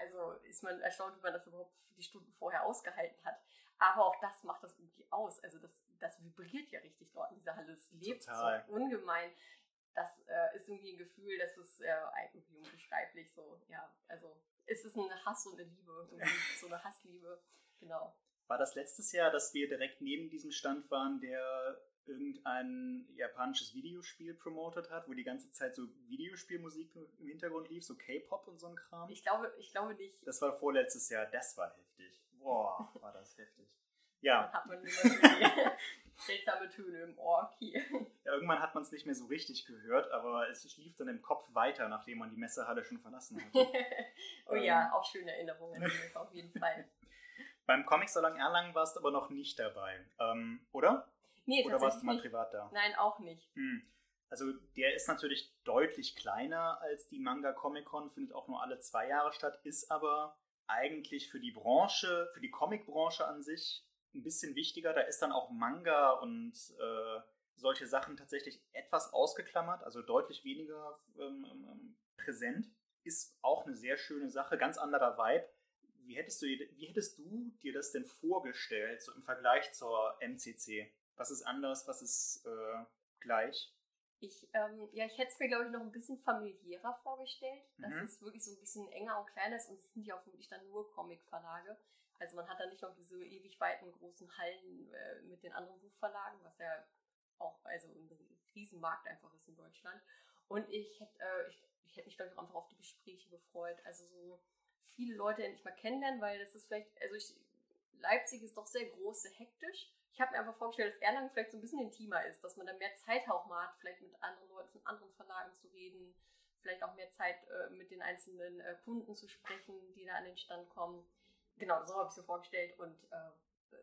also ist man erstaunt, wie man das überhaupt die Stunden vorher ausgehalten hat. Aber auch das macht das irgendwie aus. Also das, das vibriert ja richtig dort in dieser Halle. Es lebt Total. so ungemein. Das äh, ist irgendwie ein Gefühl, das ist äh, irgendwie unbeschreiblich so. Ja, also ist es ein Hass und eine Liebe, so eine Hassliebe, genau. War das letztes Jahr, dass wir direkt neben diesem Stand waren, der irgendein japanisches Videospiel promotet hat, wo die ganze Zeit so Videospielmusik im Hintergrund lief, so K-Pop und so ein Kram? Ich glaube, ich glaube nicht. Das war vorletztes Jahr, das war heftig. Boah, war das heftig. Ja. Hat man seltsame Töne im Ohr hier. Ja, irgendwann hat man es nicht mehr so richtig gehört, aber es lief dann im Kopf weiter, nachdem man die Messehalle schon verlassen hatte. oh ähm. ja, auch schöne Erinnerungen auf jeden Fall. Beim Comic Salon Erlangen warst du aber noch nicht dabei, ähm, oder? Nee, Oder warst du mal privat da? Nein, auch nicht. Hm. Also der ist natürlich deutlich kleiner als die Manga Comic Con, findet auch nur alle zwei Jahre statt, ist aber eigentlich für die Branche, für die Comic-Branche an sich ein bisschen wichtiger. Da ist dann auch Manga und äh, solche Sachen tatsächlich etwas ausgeklammert, also deutlich weniger ähm, ähm, ähm, präsent. Ist auch eine sehr schöne Sache, ganz anderer Vibe. Wie hättest, du, wie hättest du dir das denn vorgestellt, so im Vergleich zur MCC? Was ist anders, was ist äh, gleich? Ich, ähm, ja, ich hätte es mir, glaube ich, noch ein bisschen familiärer vorgestellt, dass mhm. es wirklich so ein bisschen enger und kleiner ist und es sind ja auch wirklich dann nur Comic-Verlage. Also man hat da nicht noch diese ewig weiten großen Hallen äh, mit den anderen Buchverlagen, was ja auch also ein Riesenmarkt einfach ist in Deutschland. Und ich hätte äh, ich, ich hätt mich, glaube ich, auch einfach auf die Gespräche gefreut. Also so viele Leute endlich mal kennenlernen, weil das ist vielleicht, also ich, Leipzig ist doch sehr groß, sehr hektisch. Ich habe mir einfach vorgestellt, dass Erlangen vielleicht so ein bisschen intimer ist, dass man dann mehr Zeit auch mal hat, vielleicht mit anderen Leuten von anderen Verlagen zu reden, vielleicht auch mehr Zeit äh, mit den einzelnen äh, Kunden zu sprechen, die da an den Stand kommen genau, so habe ich es mir vorgestellt und äh,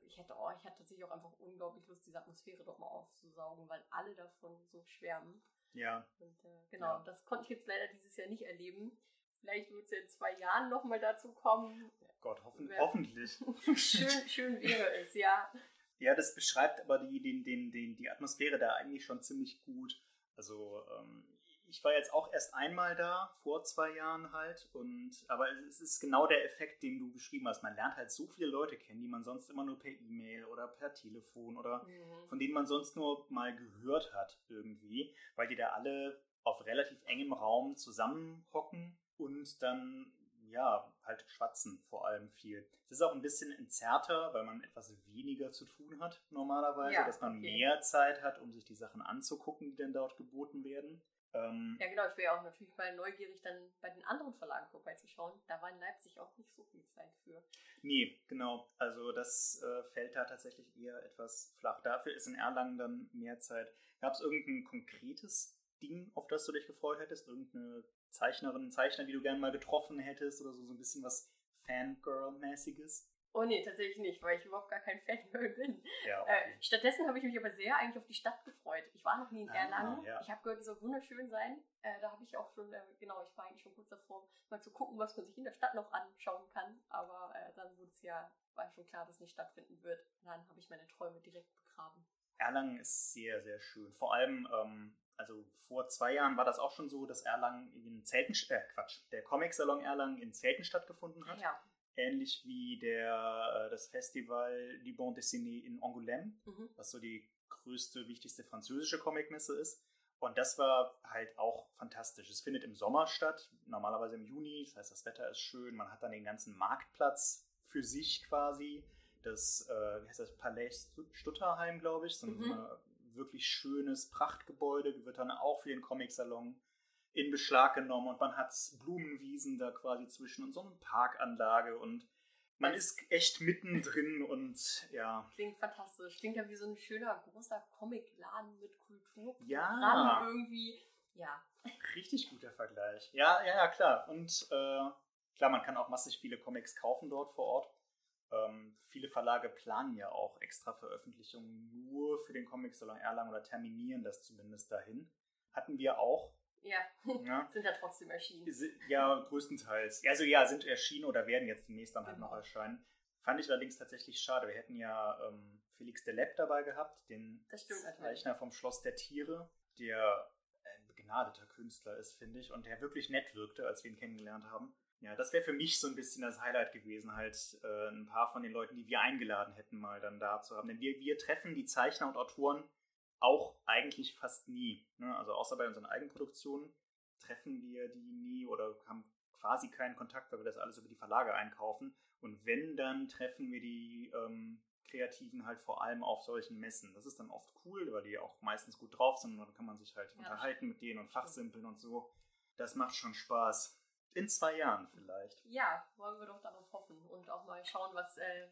ich hätte oh, ich hatte tatsächlich auch einfach unglaublich Lust, diese Atmosphäre doch mal aufzusaugen, weil alle davon so schwärmen. Ja. Und äh, genau, ja. das konnte ich jetzt leider dieses Jahr nicht erleben. Vielleicht wird es ja in zwei Jahren nochmal dazu kommen. Gott, hoffen, hoffentlich. schön, schön wäre es, ja. Ja, das beschreibt aber die, den, den, den, die Atmosphäre da eigentlich schon ziemlich gut. Also ähm, ich war jetzt auch erst einmal da, vor zwei Jahren halt. Und, aber es ist genau der Effekt, den du beschrieben hast. Man lernt halt so viele Leute kennen, die man sonst immer nur per E-Mail oder per Telefon oder mhm. von denen man sonst nur mal gehört hat irgendwie, weil die da alle auf relativ engem Raum zusammenhocken und dann ja, halt schwatzen vor allem viel. Es ist auch ein bisschen entzerrter, weil man etwas weniger zu tun hat normalerweise, ja, dass man okay. mehr Zeit hat, um sich die Sachen anzugucken, die dann dort geboten werden. Ähm, ja, genau. Ich wäre ja auch natürlich mal neugierig, dann bei den anderen Verlagen vorbeizuschauen. Da war in Leipzig auch nicht so viel Zeit für. Nee, genau. Also das äh, fällt da tatsächlich eher etwas flach. Dafür ist in Erlangen dann mehr Zeit. Gab es irgendein konkretes Ding, auf das du dich gefreut hättest? Irgendeine Zeichnerin, Zeichner, die du gerne mal getroffen hättest oder so, so ein bisschen was Fangirl-mäßiges? Oh nee, tatsächlich nicht, weil ich überhaupt gar kein Fangirl bin. Ja, Äh, okay. stattdessen habe ich mich aber sehr eigentlich auf die Stadt gefreut. Ich war noch nie in Ah, Erlangen. ja. Ich habe gehört, die soll wunderschön sein. Äh, da habe ich auch schon, äh, genau, ich war eigentlich schon kurz davor, mal zu gucken, was man sich in der Stadt noch anschauen kann. Aber äh, dann wurde es ja, war schon klar, dass es nicht stattfinden wird. Und dann habe ich meine Träume direkt begraben. Erlangen ist sehr, sehr schön. Vor allem, ähm, also vor zwei Jahren war das auch schon so, dass Erlangen in Zelten, äh, Quatsch, der Comic-Salon Erlangen in Zelten stattgefunden hat. Ja. Ähnlich wie der, äh, das Festival du Bon Dessiné in Angoulême, Mhm. was so die größte, wichtigste französische Comicmesse ist. Und das war halt auch fantastisch. Es findet im Sommer statt, normalerweise im Juni. Das heißt, das Wetter ist schön. Man hat dann den ganzen Marktplatz für sich quasi. Das, äh, wie heißt das, Palais Stu- Stutterheim, glaube ich. So ein Mhm. wirklich schönes Prachtgebäude. Wird dann auch für den Comic-Salon in Beschlag genommen. Und man hat Blumenwiesen da quasi zwischen und so eine Parkanlage. Und man ist echt mittendrin und ja, Klingt fantastisch. Klingt ja wie so ein schöner, großer Comicladen mit Kulturprogramm Ja. irgendwie. Ja, Richtig guter Vergleich. Ja, ja, ja, klar. Und äh, klar, man kann auch massig viele Comics kaufen dort vor Ort. Ähm, viele Verlage planen ja auch extra Veröffentlichungen nur für den Comic-Salon Erlangen oder terminieren das zumindest dahin. Hatten wir auch. Ja, Ja, sind ja trotzdem erschienen. Ja größtenteils. Also ja, sind erschienen oder werden jetzt demnächst dann halt Genau. noch erscheinen. Fand ich allerdings tatsächlich schade. Wir hätten ja ähm, Felix Delep dabei gehabt, den. Zeichner vom Schloss der Tiere, der ein begnadeter Künstler ist, finde ich, und der wirklich nett wirkte, als wir ihn kennengelernt haben. Ja, das wäre für mich so ein bisschen das Highlight gewesen, halt äh, ein paar von den Leuten, die wir eingeladen hätten, mal dann da zu haben. Denn wir, wir treffen die Zeichner und Autoren auch eigentlich fast nie. Ne? Also außer bei unseren Eigenproduktionen treffen wir die nie oder haben quasi keinen Kontakt, weil wir das alles über die Verlage einkaufen. Und wenn, dann treffen wir die ähm, Kreativen halt vor allem auf solchen Messen. Das ist dann oft cool, weil die auch meistens gut drauf sind und dann kann man sich halt Ja, unterhalten mit denen und fachsimpeln und so. Das macht schon Spaß. In zwei Jahren vielleicht. Ja, wollen wir doch darauf hoffen und auch mal schauen, was, äh,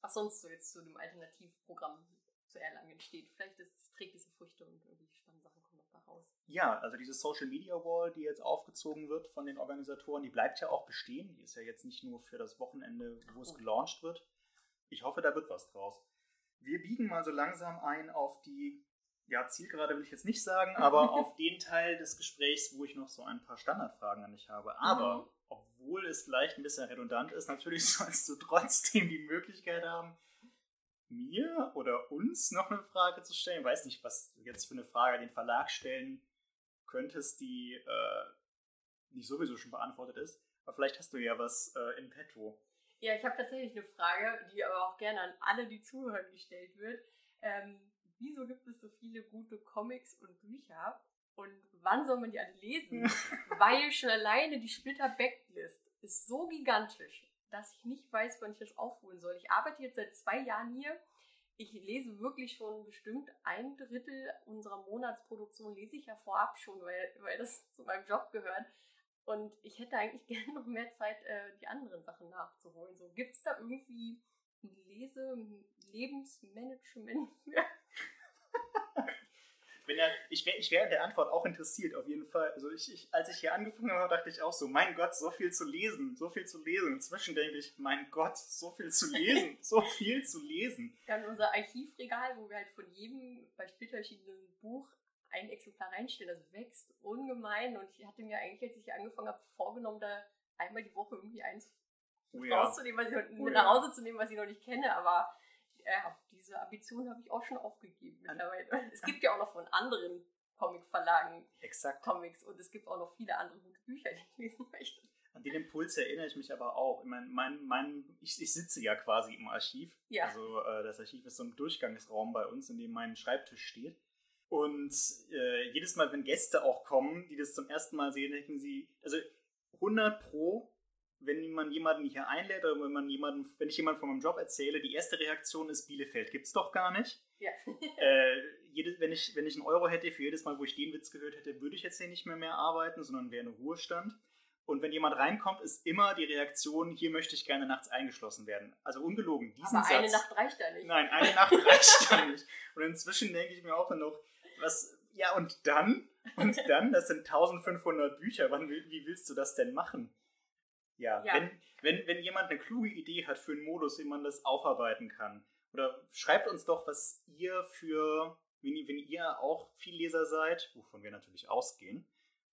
was sonst so jetzt zu dem Alternativprogramm zu Erlangen entsteht. Vielleicht ist, trägt es ja Früchte und irgendwie spannende Sachen kommen noch da raus. Ja, also diese Social Media Wall, die jetzt aufgezogen wird von den Organisatoren, die bleibt ja auch bestehen. Die ist ja jetzt nicht nur für das Wochenende, wo es Gut. gelauncht wird. Ich hoffe, da wird was draus. Wir biegen mal so langsam ein auf die, ja, Zielgerade will ich jetzt nicht sagen, aber auf den Teil des Gesprächs, wo ich noch so ein paar Standardfragen an dich habe. Aber, Mhm. obwohl es vielleicht ein bisschen redundant ist, natürlich sollst du trotzdem die Möglichkeit haben, mir oder uns noch eine Frage zu stellen. Ich weiß nicht, was du jetzt für eine Frage an den Verlag stellen könntest, die äh, nicht sowieso schon beantwortet ist. Aber vielleicht hast du ja was äh, in petto. Ja, ich habe tatsächlich eine Frage, die aber auch gerne an alle, die zuhören, gestellt wird. Ähm, wieso gibt es so viele gute Comics und Bücher? Und wann soll man die alle lesen? Weil schon alleine die Splitter Backlist ist so gigantisch, dass ich nicht weiß, wann ich das aufholen soll. Ich arbeite jetzt seit zwei Jahren hier. Ich lese wirklich schon bestimmt ein Drittel unserer Monatsproduktion lese ich ja vorab schon, weil, weil das zu meinem Job gehört. Und ich hätte eigentlich gerne noch mehr Zeit, äh, die anderen Sachen nachzuholen. So, gibt es da irgendwie ein Lese-, Lebensmanagement für? Wenn er, ich wäre ich wär an der Antwort auch interessiert, auf jeden Fall. Also ich, ich, als ich hier angefangen habe, dachte ich auch so, mein Gott, so viel zu lesen, so viel zu lesen. Inzwischen denke ich, mein Gott, so viel zu lesen, so viel zu lesen. Wir haben unser Archivregal, wo wir halt von jedem bei erschienenen Buch ein Exemplar reinstellen. Das wächst ungemein. Und ich hatte mir eigentlich, als ich hier angefangen habe, vorgenommen, da einmal die Woche irgendwie eins Oh ja. rauszunehmen, was ich noch, Oh ja. nach Hause zu nehmen, was ich noch nicht kenne. Aber ja, diese Ambition habe ich auch schon aufgegeben mittlerweile. Es gibt ja auch noch von anderen Comicverlagen Exakt. Comics und es gibt auch noch viele andere gute Bücher, die ich lesen möchte. An den Impuls erinnere ich mich aber auch. Ich, mein, mein, mein, ich, ich sitze ja quasi im Archiv. Ja. Also äh, das Archiv ist so ein Durchgangsraum bei uns, in dem mein Schreibtisch steht. Und äh, jedes Mal, wenn Gäste auch kommen, die das zum ersten Mal sehen, denken sie, also 100 pro, wenn man jemanden hier einlädt oder wenn man jemanden, wenn ich jemanden von meinem Job erzähle, die erste Reaktion ist Bielefeld gibt's doch gar nicht. Ja. äh, jede, wenn, ich, wenn ich einen Euro hätte für jedes Mal, wo ich den Witz gehört hätte, würde ich jetzt hier nicht mehr mehr arbeiten, sondern wäre in Ruhestand. Und wenn jemand reinkommt, ist immer die Reaktion, hier möchte ich gerne nachts eingeschlossen werden. Also ungelogen, diesen Aber Satz. eine Nacht reicht da nicht. Nein, eine Nacht reicht da nicht. Und inzwischen denke ich mir auch noch, was, ja und dann? Und dann, das sind 1500 Bücher, wann, wie willst du das denn machen? Ja, Ja. Wenn, wenn, wenn jemand eine kluge Idee hat für einen Modus, wie man das aufarbeiten kann, oder schreibt uns doch, was ihr für, wenn, ihr- wenn ihr auch Vielleser seid, wovon wir natürlich ausgehen,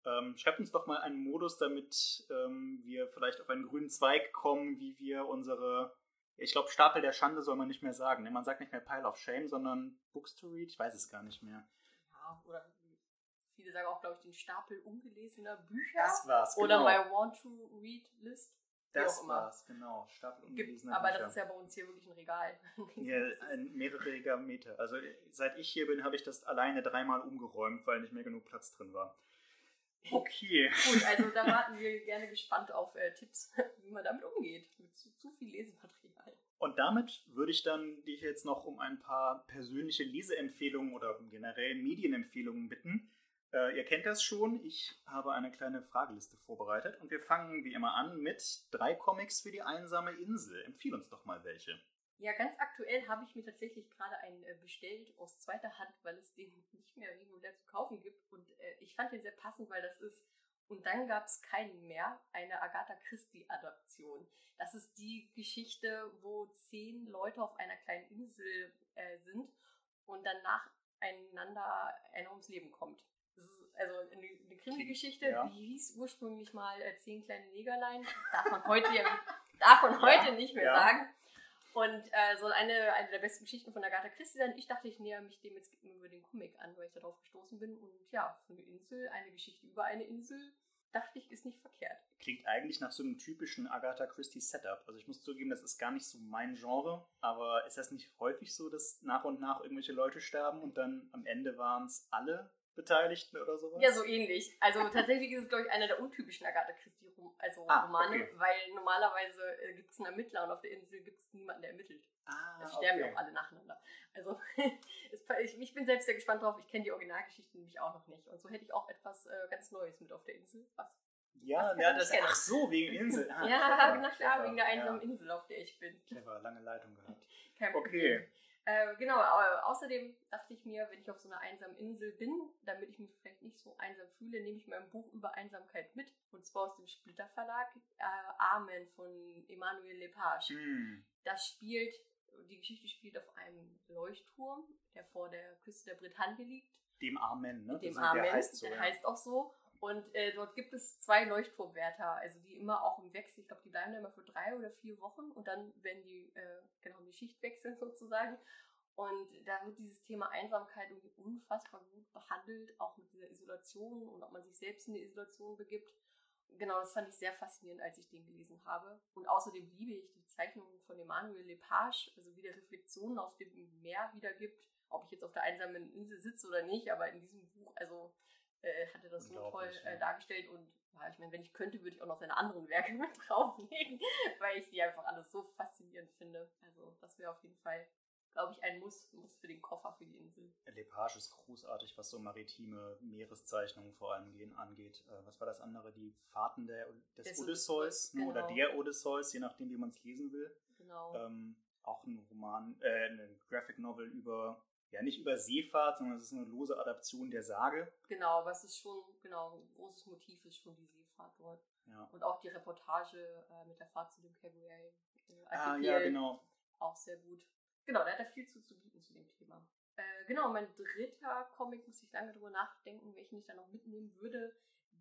ähm, schreibt uns doch mal einen Modus, damit ähm, wir vielleicht auf einen grünen Zweig kommen, wie wir unsere, ich glaube, Stapel der Schande soll man nicht mehr sagen. Ne? Man sagt nicht mehr Pile of Shame, sondern Books to Read. Ich weiß es gar nicht mehr. Ja, oder viele sagen auch, glaube ich, den Stapel ungelesener Bücher. Das war's. Oder genau. my want to read list. Das war's, genau. Stapel Gibt, ungelesener aber Bücher. das ist ja bei uns hier wirklich ein Regal. Ja, ein mehrere Meter. Also seit ich hier bin, habe ich das alleine dreimal umgeräumt, weil nicht mehr genug Platz drin war. Okay. Gut, also da warten wir gerne gespannt auf äh, Tipps, wie man damit umgeht. Mit zu, zu viel Lesematerial. Und damit würde ich dann dich jetzt noch um ein paar persönliche Leseempfehlungen oder generell Medienempfehlungen bitten. Äh, ihr kennt das schon, ich habe eine kleine Frageliste vorbereitet und wir fangen wie immer an mit drei Comics für die einsame Insel. Empfiehl uns doch mal welche. Ja, ganz aktuell habe ich mir tatsächlich gerade einen äh, bestellt aus zweiter Hand, weil es den nicht mehr regulär zu kaufen gibt. Und äh, ich fand den sehr passend, weil das ist Und dann gab es keinen mehr, eine Agatha Christie-Adaption. Das ist die Geschichte, wo zehn Leute auf einer kleinen Insel äh, sind und dann nacheinander einer ums Leben kommt. Also eine, eine Krimi-Geschichte, Ja. die hieß ursprünglich mal äh, Zehn kleine Negerlein. Darf man heute, ja, darf man heute nicht mehr ja. sagen. Und äh, soll eine, eine der besten Geschichten von Agatha Christie sein. Ich dachte, ich näher mich dem jetzt über den Comic an, weil ich darauf gestoßen bin. Und ja, eine Insel, eine Geschichte über eine Insel, dachte ich, ist nicht verkehrt. Klingt eigentlich nach so einem typischen Agatha Christie Setup. Also ich muss zugeben, das ist gar nicht so mein Genre, aber ist das nicht häufig so, dass nach und nach irgendwelche Leute sterben und dann am Ende waren es alle Beteiligten oder sowas? Ja, so ähnlich. Also tatsächlich ist es, glaube ich, einer der untypischen Agatha Christie -Rom also Ah, okay. weil normalerweise äh, gibt es einen Ermittler und auf der Insel gibt es niemanden, der ermittelt. Ah, Da sterben ja okay. auch alle nacheinander. Also ich, ich bin selbst sehr gespannt drauf. Ich kenne die Originalgeschichten nämlich auch noch nicht. Und so hätte ich auch etwas äh, ganz Neues mit auf der Insel. Was? Ja, Was ja das, kennen? ach so, wegen Insel. Ah, ja, na klar, wegen der einsamen Ja, Insel, auf der ich bin. clever, lange Leitung gehabt. Kein Okay. Problem. Äh, genau, außerdem dachte ich mir, wenn ich auf so einer einsamen Insel bin, damit ich mich vielleicht nicht so einsam fühle, nehme ich mir ein Buch über Einsamkeit mit. Und zwar aus dem Splitter Verlag, äh, Amen von Emmanuel Lepage. Hm. Das spielt, die Geschichte spielt auf einem Leuchtturm, der vor der Küste der Bretagne liegt. Dem Amen, ne? Dem Amen, Der heißt so. der ja. heißt auch so. Und äh, dort gibt es zwei Leuchtturmwärter, also die immer auch im Wechsel, ich glaube, die bleiben da immer für drei oder vier Wochen und dann werden die, äh, genau, die Schicht wechseln sozusagen. Und da wird dieses Thema Einsamkeit irgendwie unfassbar gut behandelt, auch mit dieser Isolation und ob man sich selbst in die Isolation begibt. Genau, das fand ich sehr faszinierend, als ich den gelesen habe. Und außerdem liebe ich die Zeichnungen von Emmanuel Lepage, also wie der Reflexionen auf dem Meer wiedergibt. Ob ich jetzt auf der einsamen Insel sitze oder nicht, aber in diesem Buch, also äh, hat er das so toll äh, dargestellt. Und ja, ich meine, wenn ich könnte, würde ich auch noch seine anderen Werke mit drauflegen, weil ich die einfach alles so faszinierend finde. Also das wäre auf jeden Fall, glaube ich, ein Muss, Muss für den Koffer für die Insel. Lepage ist großartig, was so maritime Meereszeichnungen vor allem gehen, angeht. Äh, was war das andere? Die Fahrten der, des, Des Odysseus ne? oder genau. der Odysseus, je nachdem, wie man es lesen will. Genau. Ähm, auch ein Roman, äh, eine Graphic Novel über, ja nicht über Seefahrt, sondern es ist eine lose Adaption der Sage. Genau, aber es ist schon, genau, ein großes Motiv ist schon die Seefahrt dort. Ja. Und auch die Reportage äh, mit der Fahrt zu dem Kerguelen. Äh, Ah, ja, genau. Auch sehr gut. Genau, da hat er viel zu, zu bieten zu dem Thema. Äh, genau, mein dritter Comic, muss ich lange drüber nachdenken, welchen ich da noch mitnehmen würde,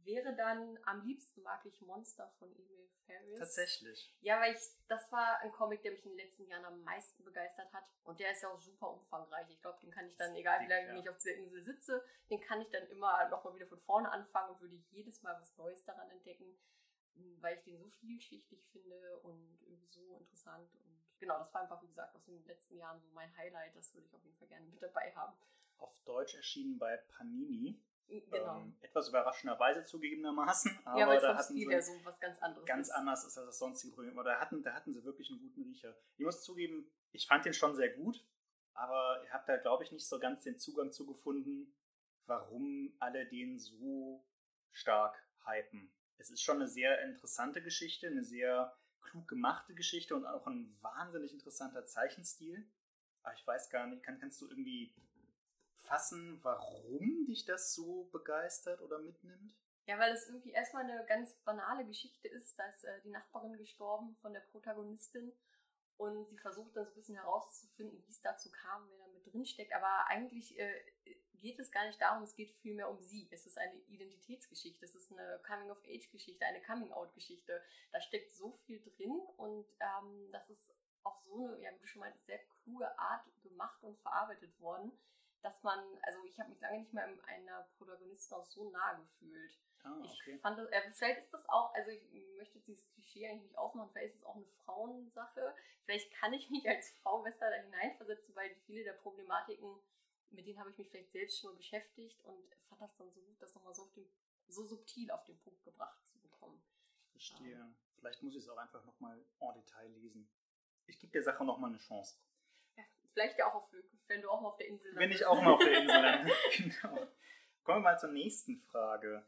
wäre dann am liebsten mag ich Monster von Emil Ferris. Tatsächlich. Ja, weil ich, das war ein Comic, der mich in den letzten Jahren am meisten begeistert hat. Und der ist ja auch super umfangreich. Ich glaube, den kann ich dann, egal wie lange Ja. ich auf dieser Insel sitze, den kann ich dann immer nochmal wieder von vorne anfangen und würde jedes Mal was Neues daran entdecken, m, weil ich den so vielschichtig finde und irgendwie so interessant. Und genau, das war einfach, wie gesagt, aus den letzten Jahren so mein Highlight. Das würde ich auf jeden Fall gerne mit dabei haben. Auf Deutsch erschienen bei Panini. Genau. Ähm, etwas überraschenderweise zugegebenermaßen, aber ja, weil da hatten Stil sie so was ganz anderes ganz ist. anders ist als das sonstige Problem. Aber da hatten, da hatten sie wirklich einen guten Riecher. Ich muss zugeben, ich fand den schon sehr gut. aber ich habe da, glaube ich, nicht so ganz den Zugang zu gefunden, warum alle den so stark hypen. Es ist schon eine sehr interessante Geschichte, eine sehr klug gemachte Geschichte und auch ein wahnsinnig interessanter Zeichenstil. Aber ich weiß gar nicht, kann, kannst du irgendwie fassen, warum dich das so begeistert oder mitnimmt? Ja, weil es irgendwie erstmal eine ganz banale Geschichte ist. Da ist äh, die Nachbarin gestorben von der Protagonistin und sie versucht dann so ein bisschen herauszufinden, wie es dazu kam, wer da mit drin steckt. Aber eigentlich äh, geht es gar nicht darum, es geht vielmehr um sie. Es ist eine Identitätsgeschichte, es ist eine Coming-of-Age-Geschichte, eine Coming-out-Geschichte. Da steckt so viel drin und ähm, das ist auf so eine, ja, wie du schon meintest, sehr kluge Art gemacht und verarbeitet worden, dass man, also ich habe mich lange nicht mehr in einer Protagonistin auch so nah gefühlt. Ah, okay. Ich fand das, äh, vielleicht ist das auch, also ich möchte jetzt dieses Klischee eigentlich nicht aufmachen, vielleicht ist es auch eine Frauensache. Vielleicht kann ich mich als Frau besser da hineinversetzen, weil viele der Problematiken, mit denen habe ich mich vielleicht selbst schon beschäftigt und fand das dann so gut, das nochmal so, auf den, so subtil auf den Punkt gebracht zu bekommen. Verstehe. Ja. Vielleicht muss ich es auch einfach nochmal en Detail lesen. Ich gebe der Sache nochmal eine Chance. Vielleicht ja auch auf wenn du auch mal auf der Insel bist. Wenn ich auch mal auf der Insel bin. genau. Kommen wir mal zur nächsten Frage.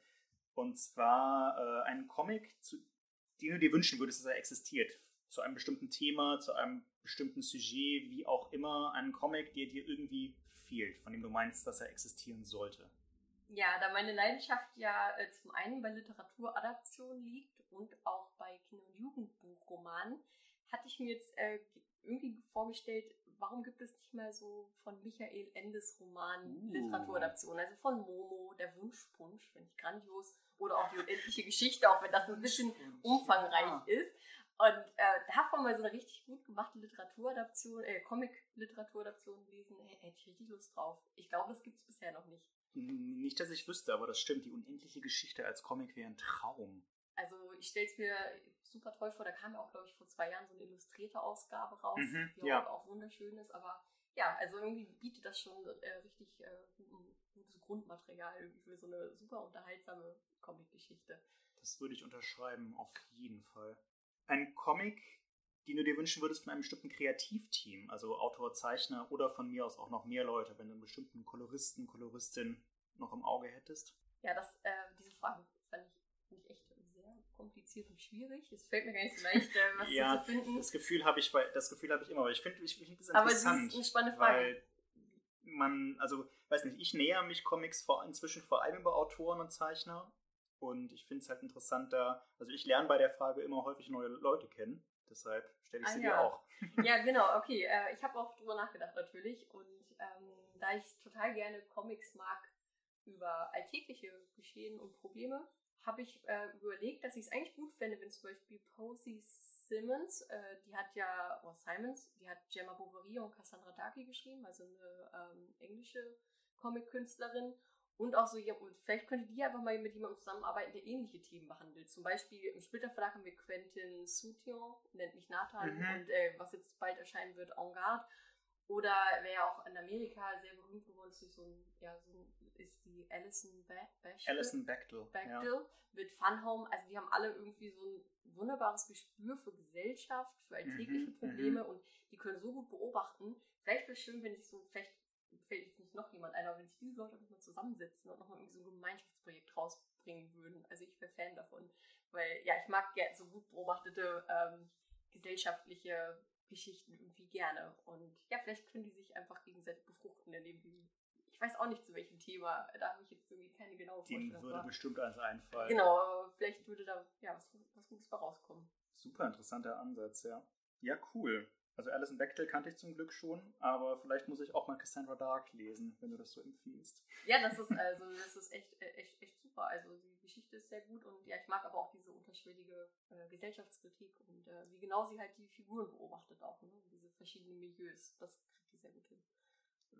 Und zwar äh, einen Comic, zu, den du dir wünschen würdest, dass er existiert. Zu einem bestimmten Thema, zu einem bestimmten Sujet, wie auch immer. Einen Comic, der dir irgendwie fehlt, von dem du meinst, dass er existieren sollte. Ja, da meine Leidenschaft ja äh, zum einen bei Literaturadaption liegt und auch bei Kinder- und Jugendbuchromanen, hatte ich mir jetzt äh, irgendwie vorgestellt, warum gibt es nicht mal so von Michael Endes Roman uh. Literaturadaption, also von Momo, Der Wunschpunsch, finde ich grandios, oder auch die unendliche Geschichte, auch wenn das ein bisschen umfangreich ist. Und äh, davon mal so eine richtig gut gemachte Literaturadaption, äh, Comic-Literaturadaption lesen, hätte ich richtig Lust drauf. Ich glaube, das gibt es bisher noch nicht. Nicht, dass ich wüsste, aber das stimmt. Die unendliche Geschichte als Comic wäre ein Traum. Also ich stelle es mir super toll vor. Da kam ja auch, glaube ich, vor zwei Jahren so eine illustrierte Ausgabe raus, mhm, die ja. auch wunderschön ist. Aber ja, also irgendwie bietet das schon äh, richtig äh, gutes Grundmaterial irgendwie für so eine super unterhaltsame Comic-Geschichte. Das würde ich unterschreiben, auf jeden Fall. Ein Comic, den du dir wünschen würdest von einem bestimmten Kreativteam, also Autor, Zeichner oder von mir aus auch noch mehr Leute, wenn du einen bestimmten Koloristen, Koloristin noch im Auge hättest? Ja, das, äh, diese Frage fand ich, fand ich echt kompliziert und schwierig. Es fällt mir gar nicht so leicht, äh, was ja, zu finden. Das Gefühl habe ich, das Gefühl habe ich immer, aber ich finde, ich finde das interessant. Aber das ist eine spannende Frage. Weil man, also, weiß nicht, ich näher mich Comics vor, inzwischen vor allem über Autoren und Zeichner und ich finde es halt interessant da, also ich lerne bei der Frage immer häufig neue Leute kennen. Deshalb stelle ich ah, sie ja. dir auch. Ja, genau, okay. Äh, ich habe auch drüber nachgedacht natürlich. Und ähm, da ich total gerne Comics mag über alltägliche Geschehen und Probleme, habe ich äh, überlegt, dass ich es eigentlich gut fände, wenn zum Beispiel Posey Simmons, äh, die hat ja, oder Simons, die hat Gemma Bovary und Cassandra Daki geschrieben, also eine ähm, englische Comic-Künstlerin. Und auch so, ja, vielleicht könnte die einfach mal mit jemandem zusammenarbeiten, der ähnliche Themen behandelt. Zum Beispiel im Splitter Verlag haben wir Quentin Soution, nennt mich Nathan, mhm. und äh, was jetzt bald erscheinen wird, En Garde. Oder wer ja auch in Amerika sehr berühmt geworden ist, durch so ein, ja, so ein ist die Alison Bechtel. Alison Bechtel. Bechtel ja. mit Fun Home. Also die haben alle irgendwie so ein wunderbares Gespür für Gesellschaft, für alltägliche mhm, Probleme mhm. und die können so gut beobachten. Vielleicht wäre es schön, wenn sich so, vielleicht fällt jetzt nicht noch jemand ein, aber wenn sich diese Leute mal zusammensetzen und nochmal irgendwie so ein Gemeinschaftsprojekt rausbringen würden. Also ich wäre Fan davon. Weil, ja, ich mag ja so gut beobachtete ähm, gesellschaftliche Geschichten irgendwie gerne. Und ja, vielleicht können die sich einfach gegenseitig befruchten, indem die ich weiß auch nicht zu welchem Thema. Da habe ich jetzt irgendwie keine genaue Vorstellung. Dem würde bestimmt eins einfallen. Genau, vielleicht würde da ja, was, was Gutes bei rauskommen. Super interessanter Ansatz, ja. Ja, cool. Also Alison Bechtel kannte ich zum Glück schon, aber vielleicht muss ich auch mal Cassandra Dark lesen, wenn du das so empfiehlst. Ja, das ist also das ist echt, äh, echt, echt super. Also die Geschichte ist sehr gut und ja, ich mag aber auch diese unterschwellige äh, Gesellschaftskritik und äh, wie genau sie halt die Figuren beobachtet auch, ne? diese verschiedenen Milieus. Das kriegt die sehr gut hin.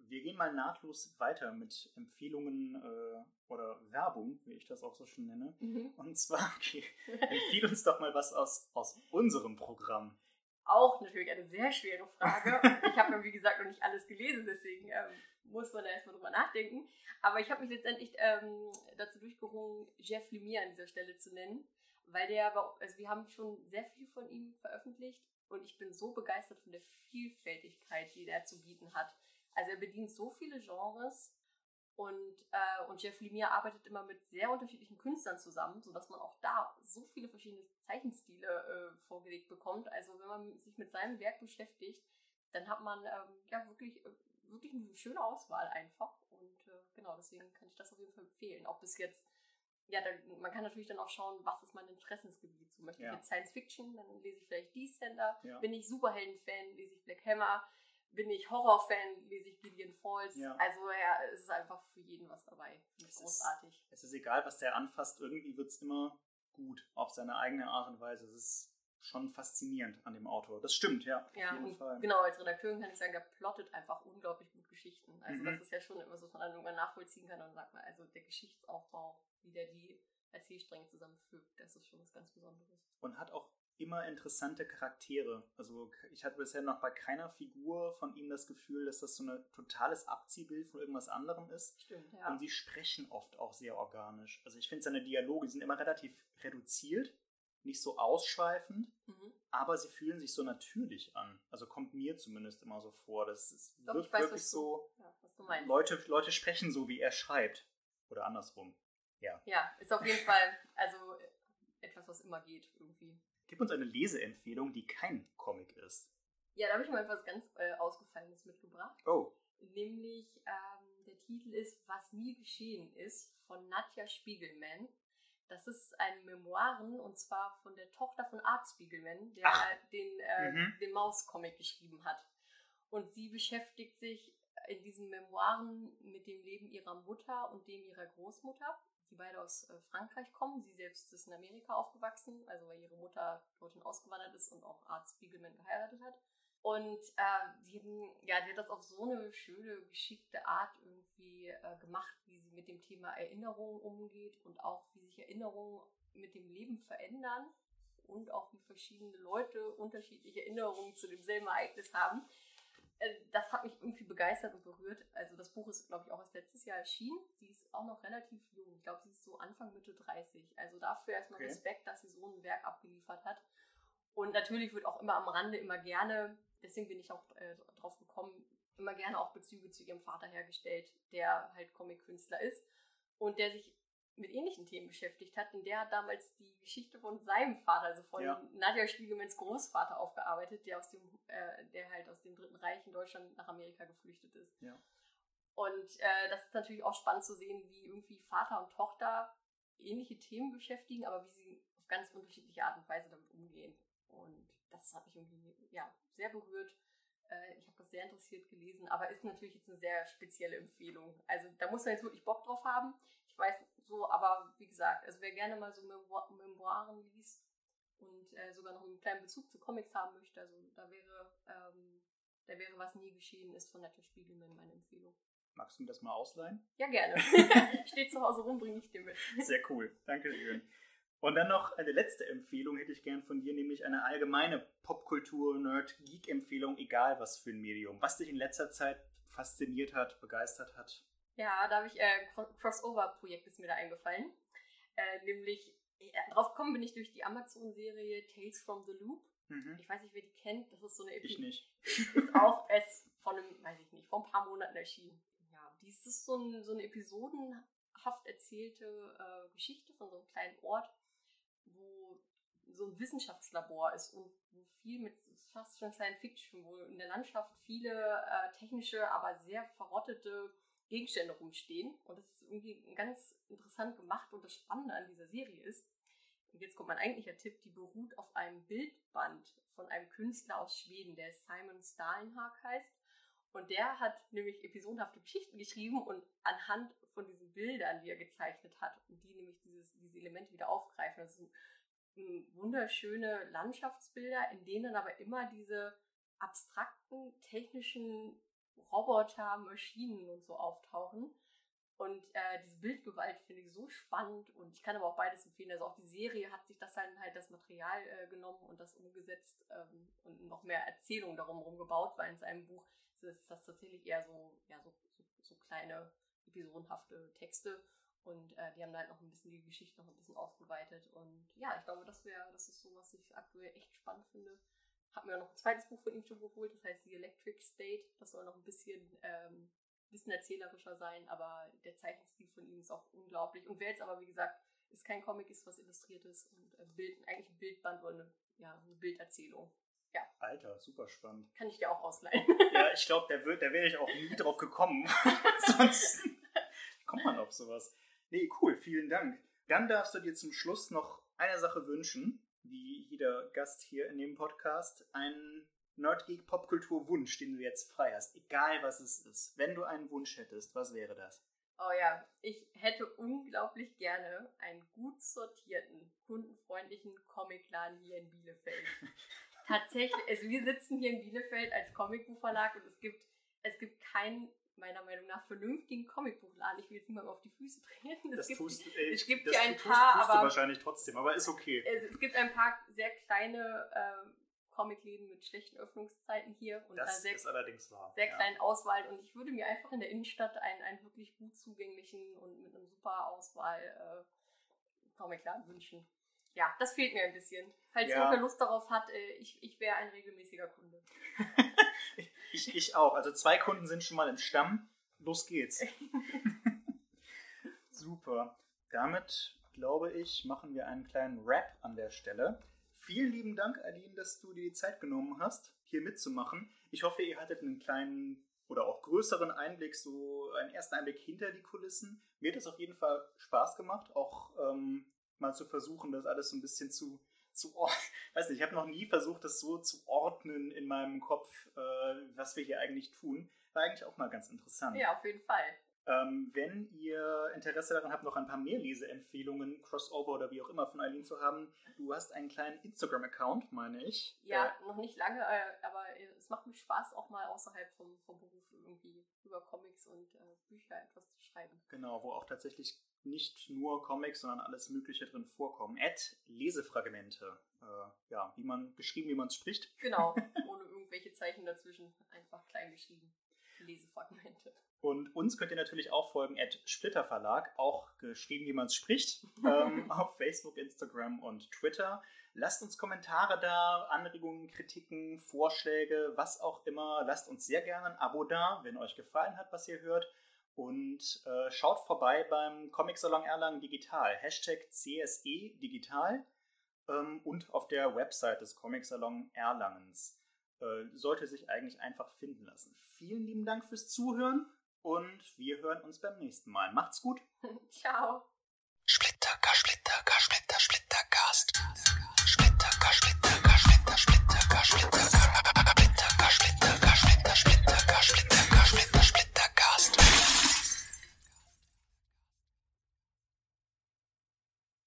Wir gehen mal nahtlos weiter mit Empfehlungen äh, oder Werbung, wie ich das auch so schön nenne. Mhm. Und zwar, okay, empfiehl uns doch mal was aus, aus unserem Programm. Auch natürlich eine sehr schwere Frage. ich habe ja, wie gesagt, noch nicht alles gelesen, deswegen ähm, muss man da erstmal drüber nachdenken. Aber ich habe mich letztendlich ähm, dazu durchgerungen, Jeff Lemire an dieser Stelle zu nennen, weil der, also wir haben schon sehr viel von ihm veröffentlicht und ich bin so begeistert von der Vielfältigkeit, die er zu bieten hat Also er bedient so viele Genres und, äh, und Jeff Lemire arbeitet immer mit sehr unterschiedlichen Künstlern zusammen, sodass man auch da so viele verschiedene Zeichenstile äh, vorgelegt bekommt. Also wenn man sich mit seinem Werk beschäftigt, dann hat man ähm, ja wirklich, äh, wirklich eine schöne Auswahl einfach. Und äh, genau, deswegen kann ich das auf jeden Fall empfehlen. Ob es jetzt, ja, da, man kann natürlich dann auch schauen, was ist mein Interessensgebiet. So möchte ja. ich jetzt Science Fiction, dann lese ich vielleicht Descender. Ja. Bin ich Superhelden-Fan, lese ich Black Hammer bin ich Horrorfan, lese ich Gideon Falls. Ja. Also ja, es ist einfach für jeden was dabei. Es großartig. Ist, es ist egal, was der anfasst, irgendwie wird es immer gut auf seine eigene Art und Weise. Es ist schon faszinierend an dem Autor. Das stimmt, ja. Ja, auf jeden Fall. genau, als Redakteurin kann ich sagen, der plottet einfach unglaublich gut Geschichten. Also mhm. das ist ja schon immer so, dass man dann irgendwann nachvollziehen kann und sagt man, also der Geschichtsaufbau, wie der die Erzählstränge zusammenfügt, das ist schon was ganz Besonderes. Und hat auch immer interessante Charaktere. Also ich hatte bisher noch bei keiner Figur von ihm das Gefühl, dass das so ein totales Abziehbild von irgendwas anderem ist. Stimmt, ja. Und sie sprechen oft auch sehr organisch. Also ich finde seine Dialoge, die sind immer relativ reduziert, nicht so ausschweifend, mhm. aber sie fühlen sich so natürlich an. Also kommt mir zumindest immer so vor. Das ist Doch, wirkt weiß, wirklich so. Ja, Leute, Leute sprechen so, wie er schreibt. Oder andersrum. Ja. Ja, ist auf jeden Fall also etwas, was immer geht irgendwie. Gib uns eine Leseempfehlung, die kein Comic ist. Ja, da habe ich mal etwas ganz äh, Ausgefallenes mitgebracht. Oh. Nämlich, ähm, der Titel ist Was nie geschehen ist von Nadja Spiegelman. Das ist ein Memoiren und zwar von der Tochter von Art Spiegelman, der Ach. den, äh, mhm. den Maus-Comic geschrieben hat. Und sie beschäftigt sich in diesen Memoiren mit dem Leben ihrer Mutter und dem ihrer Großmutter die beide aus äh, Frankreich kommen. Sie selbst ist in Amerika aufgewachsen, also weil ihre Mutter dorthin ausgewandert ist und auch Arzt Spiegelman geheiratet hat. Und äh, die, haben, ja, die hat das auf so eine schöne, geschickte Art irgendwie äh, gemacht, wie sie mit dem Thema Erinnerung umgeht und auch wie sich Erinnerungen mit dem Leben verändern und auch wie verschiedene Leute unterschiedliche Erinnerungen zu demselben Ereignis haben. Äh, das hat mich irgendwie begeistert und berührt. Also das Buch ist, glaube ich, auch erst letztes Jahr erschienen. Sie ist auch noch relativ jung. Ich glaube, sie ist so Anfang, Mitte 30. Also dafür erstmal okay. Respekt, dass sie so ein Werk abgeliefert hat. Und natürlich wird auch immer am Rande immer gerne, deswegen bin ich auch äh, drauf gekommen, immer gerne auch Bezüge zu ihrem Vater hergestellt, der halt Comic-Künstler ist und der sich mit ähnlichen Themen beschäftigt hat. Und der hat damals die Geschichte von seinem Vater, also von ja. Nadja Spiegelmans Großvater aufgearbeitet, der aus dem, äh, der halt aus dem Dritten Reich in Deutschland nach Amerika geflüchtet ist. Ja. Und äh, das ist natürlich auch spannend zu sehen, wie irgendwie Vater und Tochter ähnliche Themen beschäftigen, aber wie sie auf ganz unterschiedliche Art und Weise damit umgehen. Und das hat mich irgendwie ja, sehr berührt. Äh, ich habe das sehr interessiert gelesen, aber ist natürlich jetzt eine sehr spezielle Empfehlung. Also da muss man jetzt wirklich Bock drauf haben. Ich weiß so, aber wie gesagt, also wer gerne mal so Memoiren liest und äh, sogar noch einen kleinen Bezug zu Comics haben möchte, also da wäre, ähm, da wäre was nie geschehen ist von Nette Spiegelman meine Empfehlung. Magst du mir das mal ausleihen? Ja, gerne. Steht zu Hause rum, bringe ich dir mit. Sehr cool. Dankeschön. Und dann noch eine letzte Empfehlung hätte ich gern von dir, nämlich eine allgemeine Popkultur-Nerd-Geek-Empfehlung, egal was für ein Medium. Was dich in letzter Zeit fasziniert hat, begeistert hat? Ja, da habe ich äh, Crossover-Projekt ist mir da eingefallen. Äh, nämlich, ja, drauf gekommen bin ich durch die Amazon-Serie Tales from the Loop. Mhm. Ich weiß nicht, wer die kennt. Das ist so eine Epi Ich nicht. Ist auch erst von einem, weiß ich nicht, vor ein paar Monaten erschienen. Ja, dies ist so, ein, so eine episodenhaft erzählte äh, Geschichte von so einem kleinen Ort, wo so ein Wissenschaftslabor ist und wo viel mit fast schon Science Fiction, wo in der Landschaft viele äh, technische, aber sehr verrottete Gegenstände rumstehen. Und das ist irgendwie ganz interessant gemacht. Und das Spannende an dieser Serie ist, und jetzt kommt mein eigentlicher Tipp, die beruht auf einem Bildband von einem Künstler aus Schweden, der Simon Stalenhag heißt. Und der hat nämlich episodenhafte Geschichten geschrieben und anhand von diesen Bildern, die er gezeichnet hat, und die nämlich dieses, diese Elemente wieder aufgreifen. Das sind wunderschöne Landschaftsbilder, in denen aber immer diese abstrakten technischen Roboter, Maschinen und so auftauchen. Und äh, diese Bildgewalt finde ich so spannend und ich kann aber auch beides empfehlen. Also auch die Serie hat sich das dann halt das Material äh, genommen und das umgesetzt ähm, und noch mehr Erzählungen darum rumgebaut, weil in seinem Buch ist das tatsächlich eher so, ja, so, so, so kleine, episodenhafte Texte. Und äh, die haben da halt noch ein bisschen die Geschichte noch ein bisschen ausgeweitet. Und ja, ich glaube, das wäre, das ist so, was ich aktuell echt spannend finde habe mir noch ein zweites Buch von ihm schon geholt, das heißt The Electric State. Das soll noch ein bisschen, ähm, bisschen erzählerischer sein, aber der Zeichenstil von ihm ist auch unglaublich. Und wer jetzt aber, wie gesagt, ist kein Comic, ist was Illustriertes und äh, Bild, eigentlich ein Bildband oder eine, ja, eine Bilderzählung. Ja. Alter, super spannend. Kann ich dir auch ausleihen. ja, ich glaube, da, da wäre ich auch nie drauf gekommen. Sonst kommt man auf sowas. Nee, cool, vielen Dank. Dann darfst du dir zum Schluss noch eine Sache wünschen, wie jeder Gast hier in dem Podcast, einen Nerdgeek Popkultur Wunsch, den du jetzt frei hast, egal was es ist. Wenn du einen Wunsch hättest, was wäre das? Oh ja, ich hätte unglaublich gerne einen gut sortierten, kundenfreundlichen Comicladen hier in Bielefeld. Tatsächlich, also wir sitzen hier in Bielefeld als Comicbuchverlag und es gibt, es gibt keinen meiner Meinung nach vernünftigen Comicbuchladen. Ich will jetzt niemandem auf die Füße treten. Es das gibt, tust, ey, es gibt das ein tust, paar, tust aber du wahrscheinlich trotzdem, aber ist okay. Es, es gibt ein paar sehr kleine äh, Comicläden mit schlechten Öffnungszeiten hier und das sehr, ist allerdings wahr. sehr ja. kleinen Auswahl. Und ich würde mir einfach in der Innenstadt einen, einen wirklich gut zugänglichen und mit einer super Auswahl äh, Comicladen wünschen. Ja, das fehlt mir ein bisschen. Falls Ja. jemand Lust darauf hat, äh, ich, ich wäre ein regelmäßiger Kunde. Ich, ich auch. Also zwei Kunden sind schon mal im Stamm. Los geht's. Super. Damit, glaube ich, machen wir einen kleinen Rap an der Stelle. Vielen lieben Dank, Aline, dass du dir die Zeit genommen hast, hier mitzumachen. Ich hoffe, ihr hattet einen kleinen oder auch größeren Einblick, so einen ersten Einblick hinter die Kulissen. Mir hat es auf jeden Fall Spaß gemacht, auch ähm, mal zu versuchen, das alles so ein bisschen zu, zu ordnen. Weiß nicht, ich habe noch nie versucht, das so zu ordnen in meinem Kopf, äh, was wir hier eigentlich tun. War eigentlich auch mal ganz interessant. Ja, auf jeden Fall. Ähm, wenn ihr Interesse daran habt, noch ein paar mehr Leseempfehlungen, Crossover oder wie auch immer von Eileen zu haben, du hast einen kleinen Instagram-Account, meine ich. Ja, Äh, noch nicht lange, äh, aber äh, es macht mir Spaß, auch mal außerhalb vom, vom Beruf irgendwie über Comics und äh, Bücher etwas zu schreiben. genau, wo auch tatsächlich nicht nur Comics, sondern alles Mögliche drin vorkommen. At Lesefragmente. Äh, ja, wie man geschrieben, wie man es spricht. Genau, ohne irgendwelche Zeichen dazwischen, einfach klein geschrieben. Lesefragmente. Und uns könnt ihr natürlich auch folgen at Splitter Verlag, auch geschrieben, wie man es spricht, ähm, auf Facebook, Instagram und Twitter. Lasst uns Kommentare da, Anregungen, Kritiken, Vorschläge, was auch immer. Lasst uns sehr gerne ein Abo da, wenn euch gefallen hat, was ihr hört. Und äh, schaut vorbei beim Comic Salon Erlangen Digital, Hashtag CSE Digital ähm, und auf der Website des Comic Salon Erlangens. Äh, sollte sich eigentlich einfach finden lassen. Vielen lieben Dank fürs Zuhören und wir hören uns beim nächsten Mal. Macht's gut! Ciao.